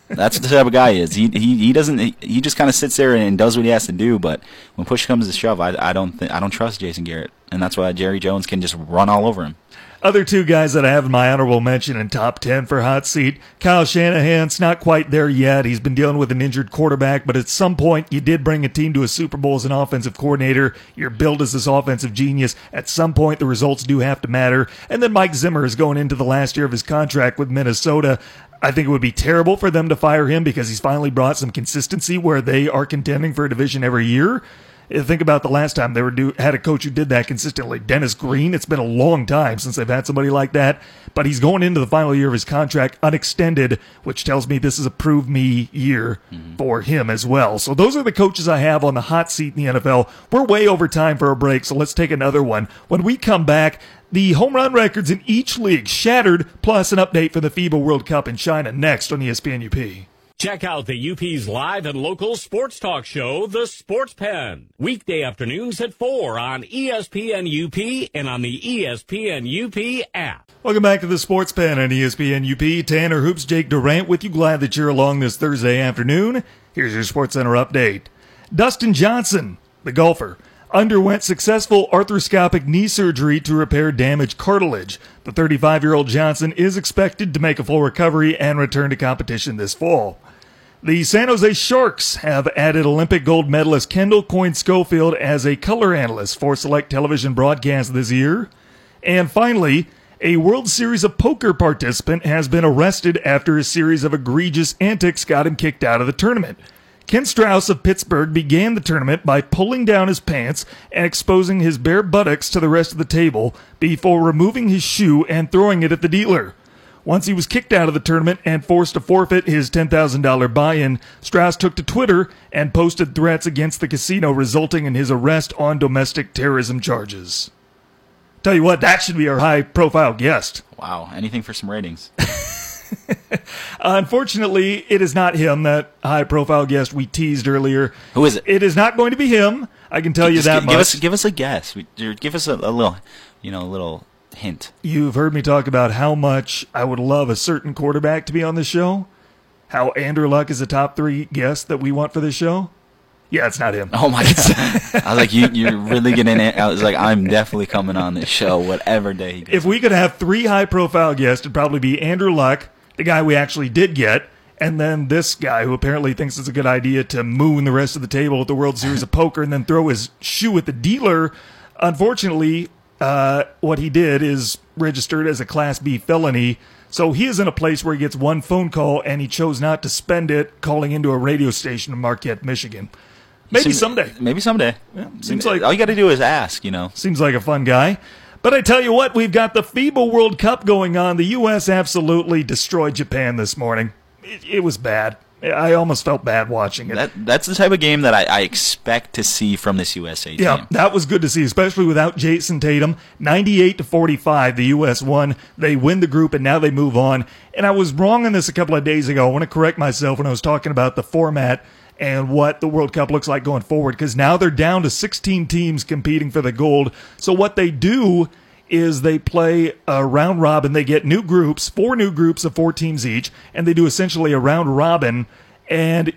Speaker 2: That's the type of guy he is. He he, he doesn't. He, he just kind of sits there and does what he has to do. But when push comes to shove, I, I don't think I don't trust Jason Garrett, and that's why Jerry Jones can just run all over him.
Speaker 1: Other two guys that I have in my honorable mention in top 10 for hot seat. Kyle Shanahan's not quite there yet. He's been dealing with an injured quarterback, but at some point you did bring a team to a Super Bowl as an offensive coordinator. You're billed as this offensive genius. At some point the results do have to matter. And then Mike Zimmer is going into the last year of his contract with Minnesota. I think it would be terrible for them to fire him because he's finally brought some consistency where they are contending for a division every year. Think about the last time they were do, had a coach who did that consistently. Dennis Green. It's been a long time since they've had somebody like that. But he's going into the final year of his contract unextended, which tells me this is a prove me year mm-hmm. for him as well. So those are the coaches I have on the hot seat in the NFL. We're way over time for a break, so let's take another one. When we come back, the home run records in each league shattered, plus an update for the FIBA World Cup in China next on ESPN UP.
Speaker 3: Check out the UP's live and local sports talk show, The Sports Pen. Weekday afternoons at 4 on ESPN UP and on the ESPN UP app.
Speaker 1: Welcome back to the Sports Pen on ESPN UP. Tanner Hoops, Jake Durant with you. Glad that you're along this Thursday afternoon. Here's your Sports Center update. Dustin Johnson, the golfer, underwent successful arthroscopic knee surgery to repair damaged cartilage. The 35 year old Johnson is expected to make a full recovery and return to competition this fall. The San Jose Sharks have added Olympic gold medalist Kendall Coyne Schofield as a color analyst for select television broadcasts this year. And finally, a World Series of Poker participant has been arrested after a series of egregious antics got him kicked out of the tournament. Ken Strauss of Pittsburgh began the tournament by pulling down his pants and exposing his bare buttocks to the rest of the table before removing his shoe and throwing it at the dealer. Once he was kicked out of the tournament and forced to forfeit his $10,000 buy in, Strauss took to Twitter and posted threats against the casino, resulting in his arrest on domestic terrorism charges. Tell you what, that should be our high profile guest.
Speaker 2: Wow, anything for some ratings.
Speaker 1: Unfortunately, it is not him, that high profile guest we teased earlier.
Speaker 2: Who is it?
Speaker 1: It is not going to be him. I can tell you that
Speaker 2: gi-
Speaker 1: much.
Speaker 2: give us give us a guess. We- Give us a, a little, you know, a little hint.
Speaker 1: You've heard me talk about how much I would love a certain quarterback to be on the show. How Andrew Luck is a top three guest that we want for this show. Yeah, it's not him.
Speaker 2: Oh my god! I was like, you, you're really getting it. I was like, I'm definitely coming on this show, whatever day. He does.
Speaker 1: If we could have three high profile guests, it'd probably be Andrew Luck, the guy we actually did get, and then this guy who apparently thinks it's a good idea to moon the rest of the table at the World Series of Poker and then throw his shoe at the dealer. Unfortunately, uh, what he did is registered as a Class B felony. So he is in a place where he gets one phone call and he chose not to spend it calling into a radio station in Marquette, Michigan. Maybe
Speaker 2: Seems-
Speaker 1: someday.
Speaker 2: Maybe someday.
Speaker 1: seems like-
Speaker 2: all you got to do is ask. You know.
Speaker 1: Seems like a fun guy. But I tell you what, we've got the FIBA World Cup going on. The U.S. absolutely destroyed Japan this morning. It, it was bad. I almost felt bad watching it.
Speaker 2: That that's the type of game that I, I expect to see from this USA team.
Speaker 1: Yeah, that was good to see, especially without Jayson Tatum. 98 to 45, the U.S. won. They win the group, and now they move on. And I was wrong on this a couple of days ago. I want to correct myself when I was talking about the format and what the World Cup looks like going forward, because now they're down to 16 teams competing for the gold. So what they do is they play a round robin. They get new groups, four new groups of four teams each, and they do essentially a round robin. And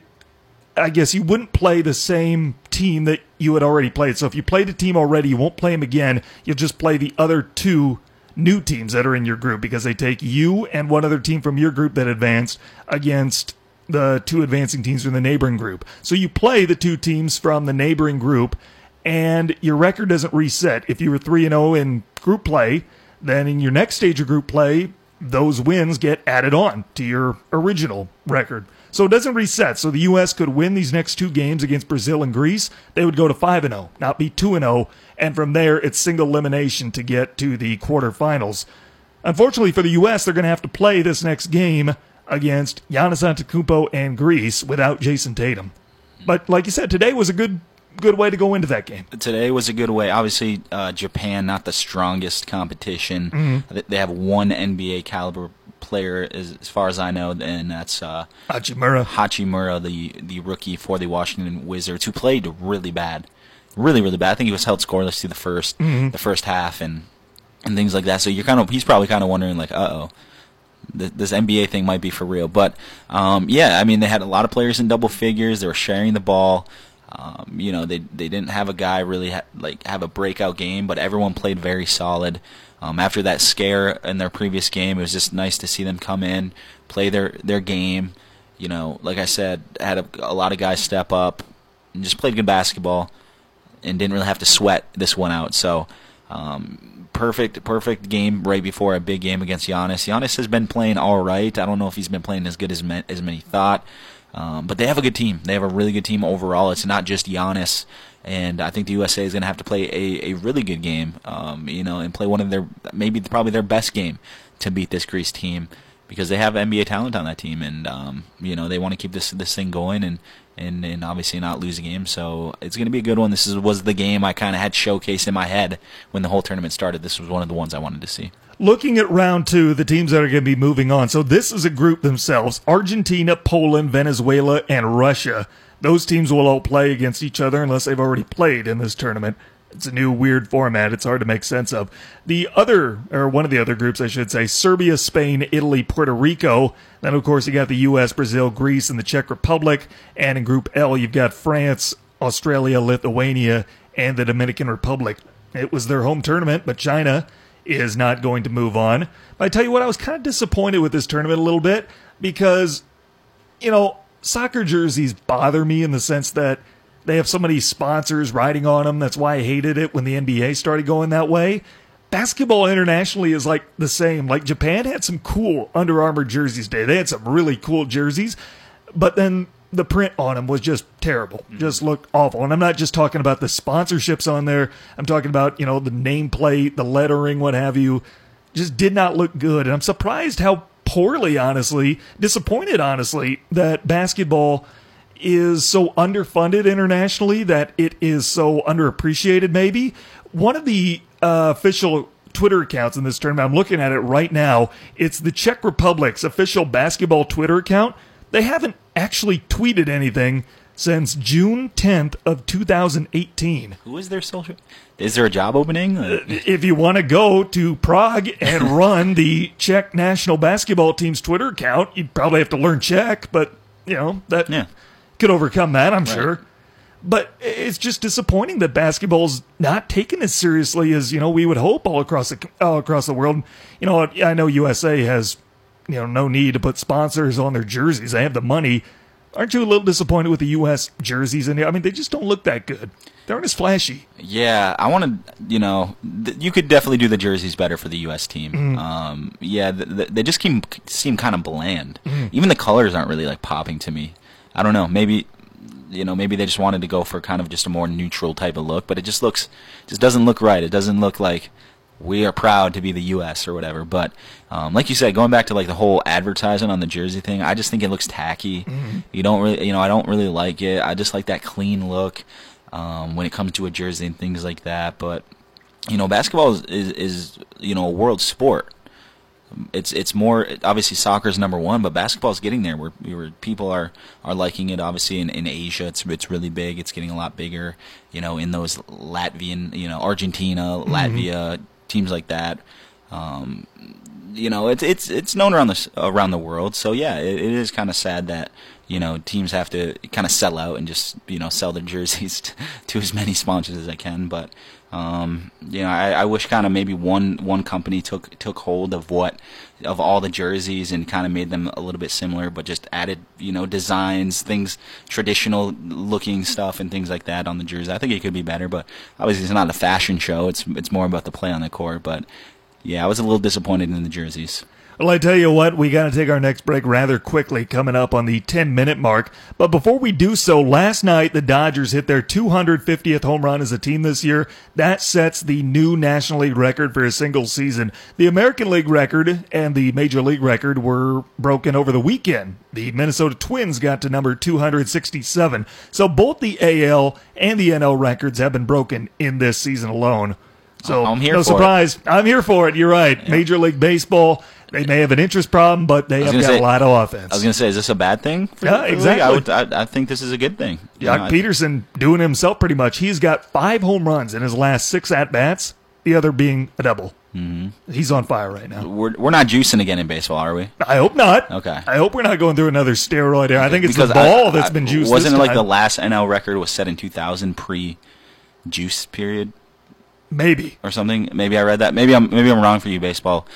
Speaker 1: I guess you wouldn't play the same team that you had already played. So if you played a team already, you won't play them again. You'll just play the other two new teams that are in your group because they take you and one other team from your group that advanced against the two advancing teams from the neighboring group. So you play the two teams from the neighboring group and your record doesn't reset. If you were 3 and 0 in group play, then in your next stage of group play, those wins get added on to your original record. So it doesn't reset. So the U.S. could win these next two games against Brazil and Greece. They would go to 5 and 0, not be 2 and 0. And from there, it's single elimination to get to the quarterfinals. Unfortunately for the U.S., they're going to have to play this next game against Giannis Antetokounmpo and Greece without Jayson Tatum. But like you said, today was a good good way to go into that game.
Speaker 2: Today was a good way. Obviously, uh, Japan not the strongest competition.
Speaker 1: Mm-hmm.
Speaker 2: They have one NBA caliber player, as, as far as I know, and that's uh,
Speaker 1: Hachimura.
Speaker 2: Hachimura, the the rookie for the Washington Wizards, who played really bad, really really bad. I think he was held scoreless through the 1st
Speaker 1: Mm-hmm.
Speaker 2: the first half, and and things like that. So you're kind of he's probably kind of wondering like, uh oh. This NBA thing might be for real, but um, yeah, I mean they had a lot of players in double figures. They were sharing the ball. Um, you know, they they didn't have a guy really ha- like have a breakout game, but everyone played very solid. Um, after that scare in their previous game, it was just nice to see them come in, play their their game. You know, like I said, had a, a lot of guys step up and just played good basketball, and didn't really have to sweat this one out. So. Um, perfect, perfect game right before a big game against Giannis. Giannis has been playing all right. I don't know if he's been playing as good as as many thought. Um, but they have a good team. They have a really good team overall. It's not just Giannis, and I think the USA is going to have to play a, a really good game. Um, you know, and play one of their maybe probably their best game to beat this Greece team because they have NBA talent on that team, and um, you know they want to keep this this thing going and. And, and obviously not lose a game, so it's going to be a good one. This is, was the game I kind of had showcased in my head when the whole tournament started. This was one of the ones I wanted to see.
Speaker 1: Looking at round two, the teams that are going to be moving on. So this is a group themselves Argentina, Poland, Venezuela, and Russia. Those teams will all play against each other unless they've already played in this tournament. It's a new weird format. It's hard to make sense of. The other, or one of the other groups, I should say, Serbia, Spain, Italy, Puerto Rico. Then, of course, you got the U.S., Brazil, Greece, and the Czech Republic. And in Group L, you've got France, Australia, Lithuania, and the Dominican Republic. It was their home tournament, but China is not going to move on. But I tell you what, I was kind of disappointed with this tournament a little bit because, you know, soccer jerseys bother me in the sense that they have so many sponsors riding on them. That's why I hated it when the NBA started going that way. Basketball internationally is like the same. Like Japan had some cool Under Armour jerseys today. They had some really cool jerseys, but then the print on them was just terrible. Mm-hmm. Just looked awful. And I'm not just talking about the sponsorships on there. I'm talking about, you know, the nameplate, the lettering, what have you. Just did not look good. And I'm surprised how poorly, honestly, disappointed, honestly, that basketball is so underfunded internationally, that it is so underappreciated, maybe. One of the uh, official Twitter accounts in this tournament, I'm looking at it right now. It's the Czech Republic's official basketball Twitter account. They haven't actually tweeted anything since June 10th of 2018.
Speaker 2: Who is their social? Is there a job opening? Uh,
Speaker 1: If you want to go to Prague and run the Czech national basketball team's Twitter account, you'd probably have to learn Czech, but you know that
Speaker 2: Yeah.
Speaker 1: Could overcome that, I'm sure. But it's just disappointing that basketball's not taken as seriously as you know we would hope all across the all across the world. You know, I know USA has you know no need to put sponsors on their jerseys; they have the money. Aren't you a little disappointed with the U.S. jerseys? And I mean, they just don't look that good. They aren't as flashy.
Speaker 2: Yeah, I want to. You know, th- you could definitely do the jerseys better for the U.S. team.
Speaker 1: Mm-hmm.
Speaker 2: Um, yeah, th- th- they just seem seem kind of bland.
Speaker 1: Mm-hmm.
Speaker 2: Even the colors aren't really like popping to me. I don't know. Maybe you know, maybe they just wanted to go for kind of just a more neutral type of look, but it just looks just doesn't look right. It doesn't look like we are proud to be the U.S. or whatever. But um, like you said, going back to like the whole advertising on the jersey thing, I just think it looks tacky.
Speaker 1: Mm-hmm.
Speaker 2: You don't really, you know, I don't really like it. I just like that clean look um, when it comes to a jersey and things like that. But you know, basketball is, is, is you know a world sport. It's it's more obviously soccer is number one, but basketball is getting there. Where, where people are, are liking it. Obviously in, in Asia, it's it's really big. It's getting a lot bigger. You know, in those Latvian, you know, Argentina, Latvia teams like that. Um, you know, it's it's it's known around the around the world. So yeah, it, it is kind of sad that you know teams have to kind of sell out and just you know sell their jerseys to, to as many sponsors as they can. But um, you know, I, I wish kind of maybe one one company took took hold of what of all the jerseys and kind of made them a little bit similar, but just added you know designs, things traditional looking stuff and things like that on the jersey. I think it could be better, but obviously it's not a fashion show. It's it's more about the play on the court. But yeah, I was a little disappointed in the jerseys.
Speaker 1: Well, I tell you what, we got to take our next break rather quickly, coming up on the 10 minute mark. But before we do so, last night the Dodgers hit their 250th home run as a team this year. That sets the new National League record for a single season. The American League record and the Major League record were broken over the weekend. The Minnesota Twins got to number 267. So both the AL and the NL records have been broken in this season alone. So
Speaker 2: I'm here
Speaker 1: no
Speaker 2: for it.
Speaker 1: surprise. I'm here for it. You're right. Major League Baseball. They may have an interest problem, but they have got
Speaker 2: say-
Speaker 1: a lot of offense.
Speaker 2: I was gonna say, is this a bad thing? For
Speaker 1: Yeah, exactly.
Speaker 2: I, would, I, I think this is a good thing. Know,
Speaker 1: Peterson doing himself pretty much. He's got five home runs in his last six at bats. The other being a double. Mm-hmm. He's on fire right now.
Speaker 2: we're we're not juicing again in baseball, are we?
Speaker 1: I hope not.
Speaker 2: Okay.
Speaker 1: I hope we're not going through another steroid era. I think it's the
Speaker 2: I-
Speaker 1: ball that's
Speaker 2: I-
Speaker 1: been juiced.
Speaker 2: Wasn't it like the last NL record was set in 2000 pre juice period
Speaker 1: maybe?
Speaker 2: or something? Maybe I read that. Maybe I'm maybe I'm wrong for you baseball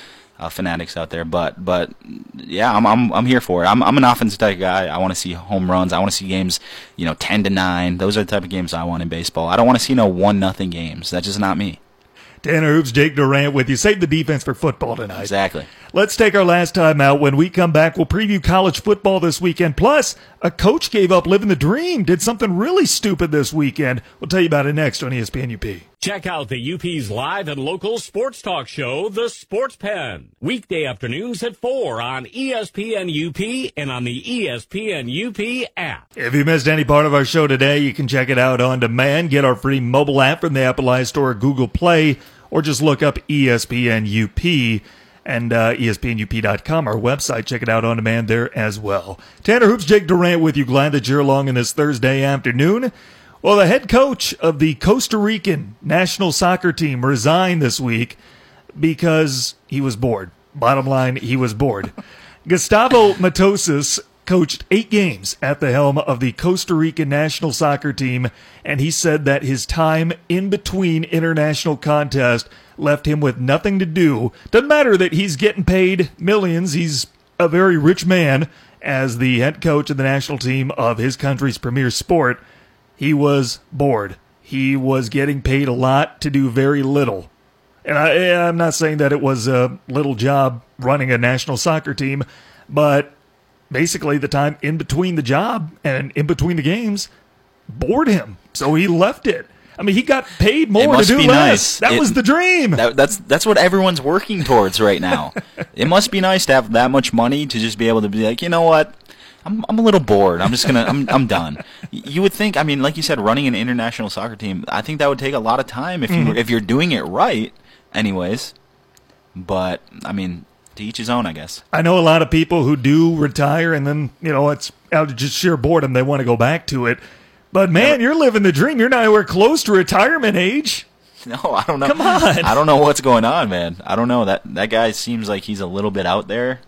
Speaker 2: uh, fanatics out there, but but yeah, I'm I'm I'm here for it. I'm I'm an offensive type guy. I want to see home runs. I want to see games, you know, 10 to 9. Those are the type of games I want in baseball. I don't want to see no one nothing games. That's just not me.
Speaker 1: Tanner Hoops, Jake Durant with you. Save the defense for football tonight.
Speaker 2: Exactly.
Speaker 1: Let's take our last time out. When we come back, we'll preview college football this weekend. Plus, a coach gave up living the dream, did something really stupid this weekend. We'll tell you about it next on ESPN UP.
Speaker 3: Check out the UP's live and local sports talk show, The Sports Pen. Weekday afternoons at 4 on ESPN UP and on the ESPN UP app.
Speaker 1: If you missed any part of our show today, you can check it out on demand. Get our free mobile app from the Apple Store or Google Play, or just look up ESPN UP and uh, ESPNUP.com, our website. Check it out on demand there as well. Tanner Hoops, Jake Durant with you. Glad that you're along in this Thursday afternoon. Well, the head coach of the Costa Rican national soccer team resigned this week because he was bored. Bottom line, he was bored. Gustavo Matosas coached eight games at the helm of the Costa Rican national soccer team, and he said that his time in between international contests left him with nothing to do. Doesn't matter that he's getting paid millions, he's a very rich man as the head coach of the national team of his country's premier sport. He was bored. He was getting paid a lot to do very little. And I, eh, I'm not saying that it was a little job running a national soccer team, but basically the time in between the job and in between the games bored him. So he left it. I mean, he got paid more to do less.
Speaker 2: nice.
Speaker 1: That
Speaker 2: It-
Speaker 1: was the dream.
Speaker 2: That, that's that's what everyone's working towards right now. it must be nice to have that much money to just be able to be like, you know what, I'm I'm a little bored. I'm just gonna I'm I'm done. You would think, I mean, like you said, running an international soccer team, I think that would take a lot of time if you were, mm-hmm. if you're doing it right. Anyways, but I mean, to each his own, I guess.
Speaker 1: I know a lot of people who do retire and then, you know, it's out of just sheer boredom. They want to go back to it. But man, you're living the dream. You're not anywhere close to retirement age.
Speaker 2: No, I don't know.
Speaker 1: Come on.
Speaker 2: I don't know what's going on, man. I don't know. That that guy seems like he's a little bit out there,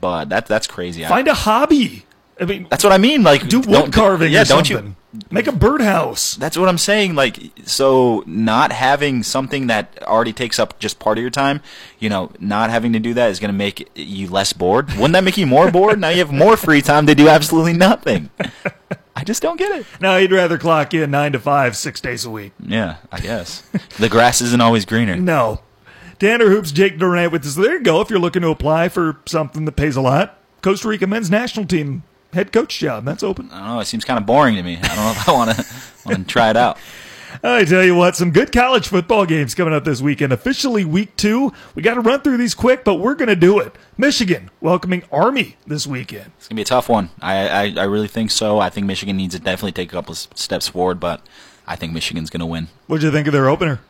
Speaker 2: but that that's crazy.
Speaker 1: Find a hobby. I mean,
Speaker 2: that's what I mean. Like
Speaker 1: do wood carving
Speaker 2: Yeah, don't you?
Speaker 1: Make a birdhouse.
Speaker 2: That's what I'm saying. Like, so not having something that already takes up just part of your time, you know, not having to do that is going to make you less bored. Wouldn't that make you more bored? Now you have more free time to do absolutely nothing. I just don't get it.
Speaker 1: Now you'd rather clock in nine to five, six days a week.
Speaker 2: Yeah, I guess the grass isn't always greener.
Speaker 1: No. Tanner Hoops, Jake Durant with us. There you go. If you're looking to apply for something that pays a lot, Costa Rica men's national team head coach job. That's open.
Speaker 2: I don't know. It seems kind of boring to me. I don't know if I want to want to try it out.
Speaker 1: I tell you what, some good college football games coming up this weekend. Officially week two. We got to run through these quick, but we're going to do it. Michigan welcoming Army this weekend.
Speaker 2: It's gonna be a tough one. I, I I really think so. I think Michigan needs to definitely take a couple of steps forward, but I think Michigan's gonna win.
Speaker 1: What'd you think of their opener?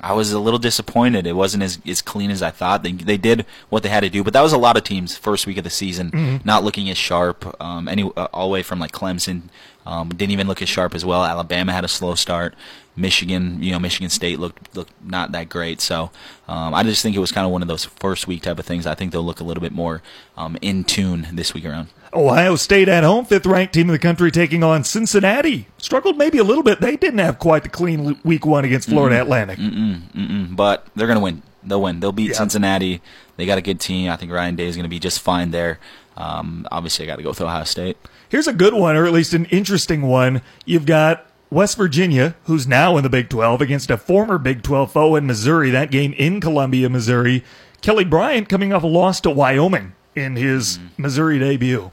Speaker 2: I was a little disappointed. It wasn't as, as clean as I thought. They they did what they had to do, but that was a lot of teams first week of the season not looking as sharp. Um, any uh, all the way from like Clemson, um, didn't even look as sharp as well. Alabama had a slow start. Michigan, you know, Michigan State looked looked not that great. So um, I just think it was kind of one of those first week type of things. I think they'll look a little bit more um, in tune this week around.
Speaker 1: Ohio State at home, fifth ranked team in the country, taking on Cincinnati. Struggled maybe a little bit. They didn't have quite the clean week one against Florida Atlantic.
Speaker 2: Mm, but they're going to win. They'll win. They'll beat
Speaker 1: Yeah.
Speaker 2: Cincinnati. They got a good team. I think Ryan Day is going to be just fine there. Um, obviously, I got to go with Ohio State.
Speaker 1: Here's a good one, or at least an interesting one. You've got West Virginia, who's now in the Big 12, against a former Big 12 foe in Missouri. That game in Columbia, Missouri. Kelly Bryant coming off a loss to Wyoming in his Missouri debut.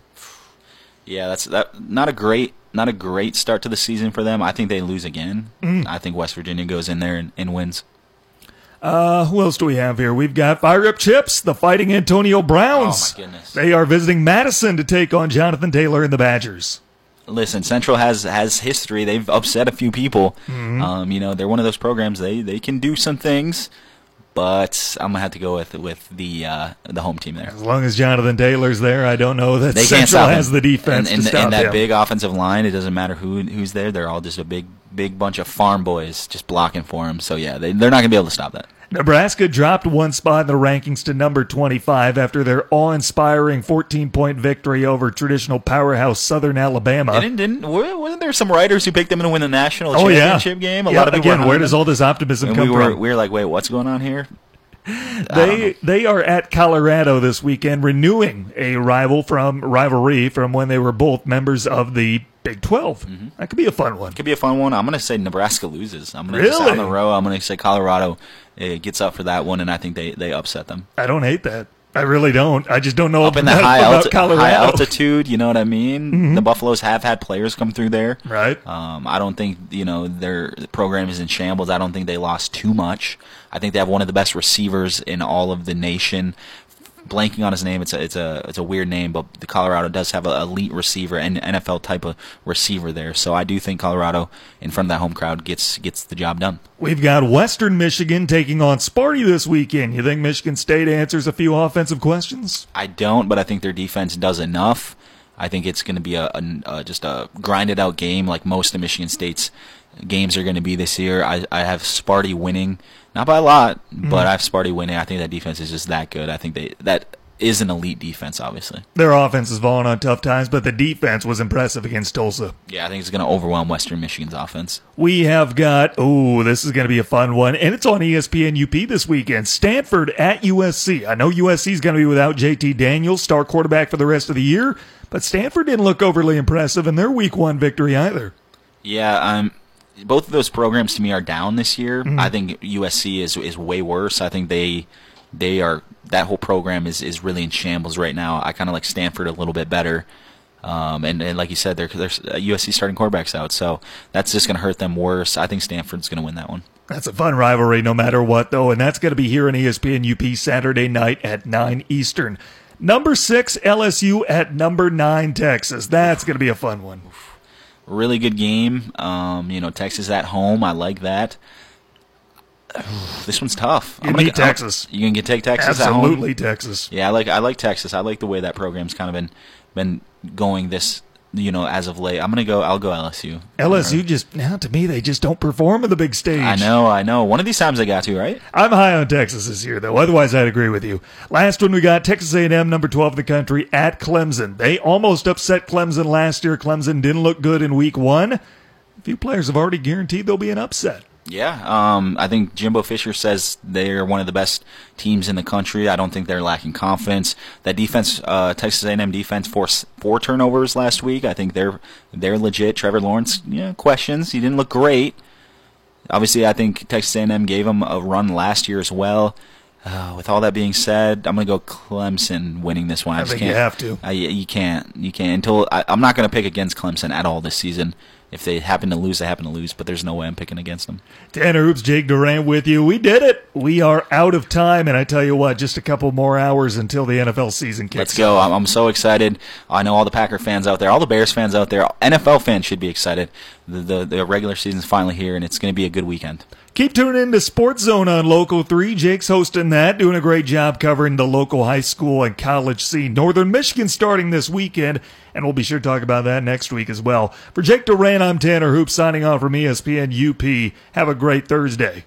Speaker 2: Yeah, that's that. Not a great, not a great start to the season for them. I think they lose again. I think West Virginia goes in there and, and wins.
Speaker 1: Uh, who else do we have here? We've got Fire Up Chips, the Fighting Antonio Browns.
Speaker 2: Oh, my goodness.
Speaker 1: They are visiting Madison to take on Jonathan Taylor and the Badgers.
Speaker 2: Listen, Central has has history. They've upset a few people. Um, you know, they're one of those programs. They they can do some things, but I'm gonna have to go with with the uh, the home team there.
Speaker 1: As long as Jonathan Taylor's there, I don't know that
Speaker 2: They
Speaker 1: Central
Speaker 2: can't stop
Speaker 1: has
Speaker 2: him.
Speaker 1: the defense
Speaker 2: and, and,
Speaker 1: to stop
Speaker 2: and that
Speaker 1: him.
Speaker 2: big offensive line. It doesn't matter who who's there. They're all just a big big bunch of farm boys just blocking for him. So yeah, they they're not gonna be able to stop that.
Speaker 1: Nebraska dropped one spot in the rankings to number 25 after their awe-inspiring 14-point victory over traditional powerhouse Southern Alabama.
Speaker 2: Didn't didn't wasn't there some writers who picked them to win the national
Speaker 1: oh yeah,
Speaker 2: championship game? A
Speaker 1: Yeah,
Speaker 2: lot of people
Speaker 1: again. Where does all this optimism come
Speaker 2: we were
Speaker 1: from?
Speaker 2: we were like, wait, what's going on here?
Speaker 1: They they are at Colorado this weekend, renewing a rival from rivalry from when they were both members of the Big 12.
Speaker 2: Mm-hmm.
Speaker 1: That could be a fun one.
Speaker 2: Could be a fun one. I'm gonna say Nebraska loses. I'm out in
Speaker 1: Really?
Speaker 2: a row. I'm gonna say Colorado uh, gets up for that one, and I think they they upset them.
Speaker 1: I don't hate that. I really don't. I just don't know
Speaker 2: Up in that high, alti- high altitude, you know what I mean? The Buffaloes have had players come through there.
Speaker 1: Right.
Speaker 2: Um, I don't think you know their program is in shambles. I don't think they lost too much. I think they have one of the best receivers in all of the nation. Blanking on his name, it's a it's a it's a weird name, but the Colorado does have an elite receiver and NFL type of receiver there. So I do think Colorado in front of that home crowd gets gets the job done.
Speaker 1: We've got Western Michigan taking on Sparty this weekend. You think Michigan State answers a few offensive questions?
Speaker 2: I don't, but I think their defense does enough. I think it's going to be a, a, a just a grinded out game like most of Michigan State's games are going to be this year. I, I have Sparty winning, not by a lot, but I have Sparty winning. I think that defense is just that good. I think they that is an elite defense, obviously.
Speaker 1: Their offense is falling on tough times, but the defense was impressive against Tulsa.
Speaker 2: Yeah, I think it's going to overwhelm Western Michigan's offense.
Speaker 1: We have got, oh, this is going to be a fun one, and it's on ESPN UP this weekend. Stanford at USC. I know USC is going to be without JT Daniels, star quarterback for the rest of the year, but Stanford didn't look overly impressive in their week one victory either.
Speaker 2: Yeah, I'm. um, both of those programs to me are down this year. I think USC is is way worse. I think they they are that whole program is is really in shambles right now. I kind of like Stanford a little bit better. Um, and, and like you said, they're, they're uh, USC starting quarterbacks out, so that's just going to hurt them worse. I think Stanford's going to win that one.
Speaker 1: That's a fun rivalry no matter what, though, and that's going to be here on ESPN UP Saturday night at 9 Eastern. Number six, LSU at number nine, Texas. That's going to be a fun one.
Speaker 2: Really good game. Um, you know, Texas at home. I like that. This one's tough.
Speaker 1: You
Speaker 2: I'm gonna
Speaker 1: need
Speaker 2: I'm-
Speaker 1: Texas.
Speaker 2: You can get take Texas at home.
Speaker 1: Absolutely, Texas.
Speaker 2: Yeah, I like I like Texas. I like the way that program's kind of been been going this you know as of late. I'm gonna go. I'll go LSU.
Speaker 1: LSU just, now to me, they just don't perform on the big stage.
Speaker 2: I know, I know. One of these times they got to right.
Speaker 1: I'm high on Texas this year, though. Otherwise, I'd agree with you. Last one we got Texas A&M, number 12 in the country, at Clemson. They almost upset Clemson last year. Clemson didn't look good in week one. A few players have already guaranteed there'll be an upset.
Speaker 2: Yeah, um, I think Jimbo Fisher says they're one of the best teams in the country. I don't think they're lacking confidence. That defense, uh, Texas A&M defense, forced four turnovers last week. I think they're they're legit. Trevor Lawrence, yeah, questions. He didn't look great. Obviously, I think Texas A&M gave him a run last year as well. Uh, with all that being said, I'm going to go Clemson winning this one. I,
Speaker 1: I
Speaker 2: just
Speaker 1: think
Speaker 2: can't.
Speaker 1: you have to.
Speaker 2: I, you can't. You can't until I, I'm not going to pick against Clemson at all this season. If they happen to lose, they happen to lose. But there's no way I'm picking against them.
Speaker 1: Tanner Hoops, Jake Durant with you. We did it. We are out of time, and I tell you what, just a couple more hours until the NFL season kicks.
Speaker 2: Let's go. I'm, so excited. I know all the Packer fans out there, all the Bears fans out there, NFL fans should be excited. The the, the regular season's finally here, and it's going to be a good weekend.
Speaker 1: Keep tuning in to Sports Zone on Local 3. Jake's hosting that, doing a great job covering the local high school and college scene. Northern Michigan starting this weekend, and we'll be sure to talk about that next week as well. For Jake Durant, I'm Tanner Hoop signing off from ESPN UP. Have a great Thursday.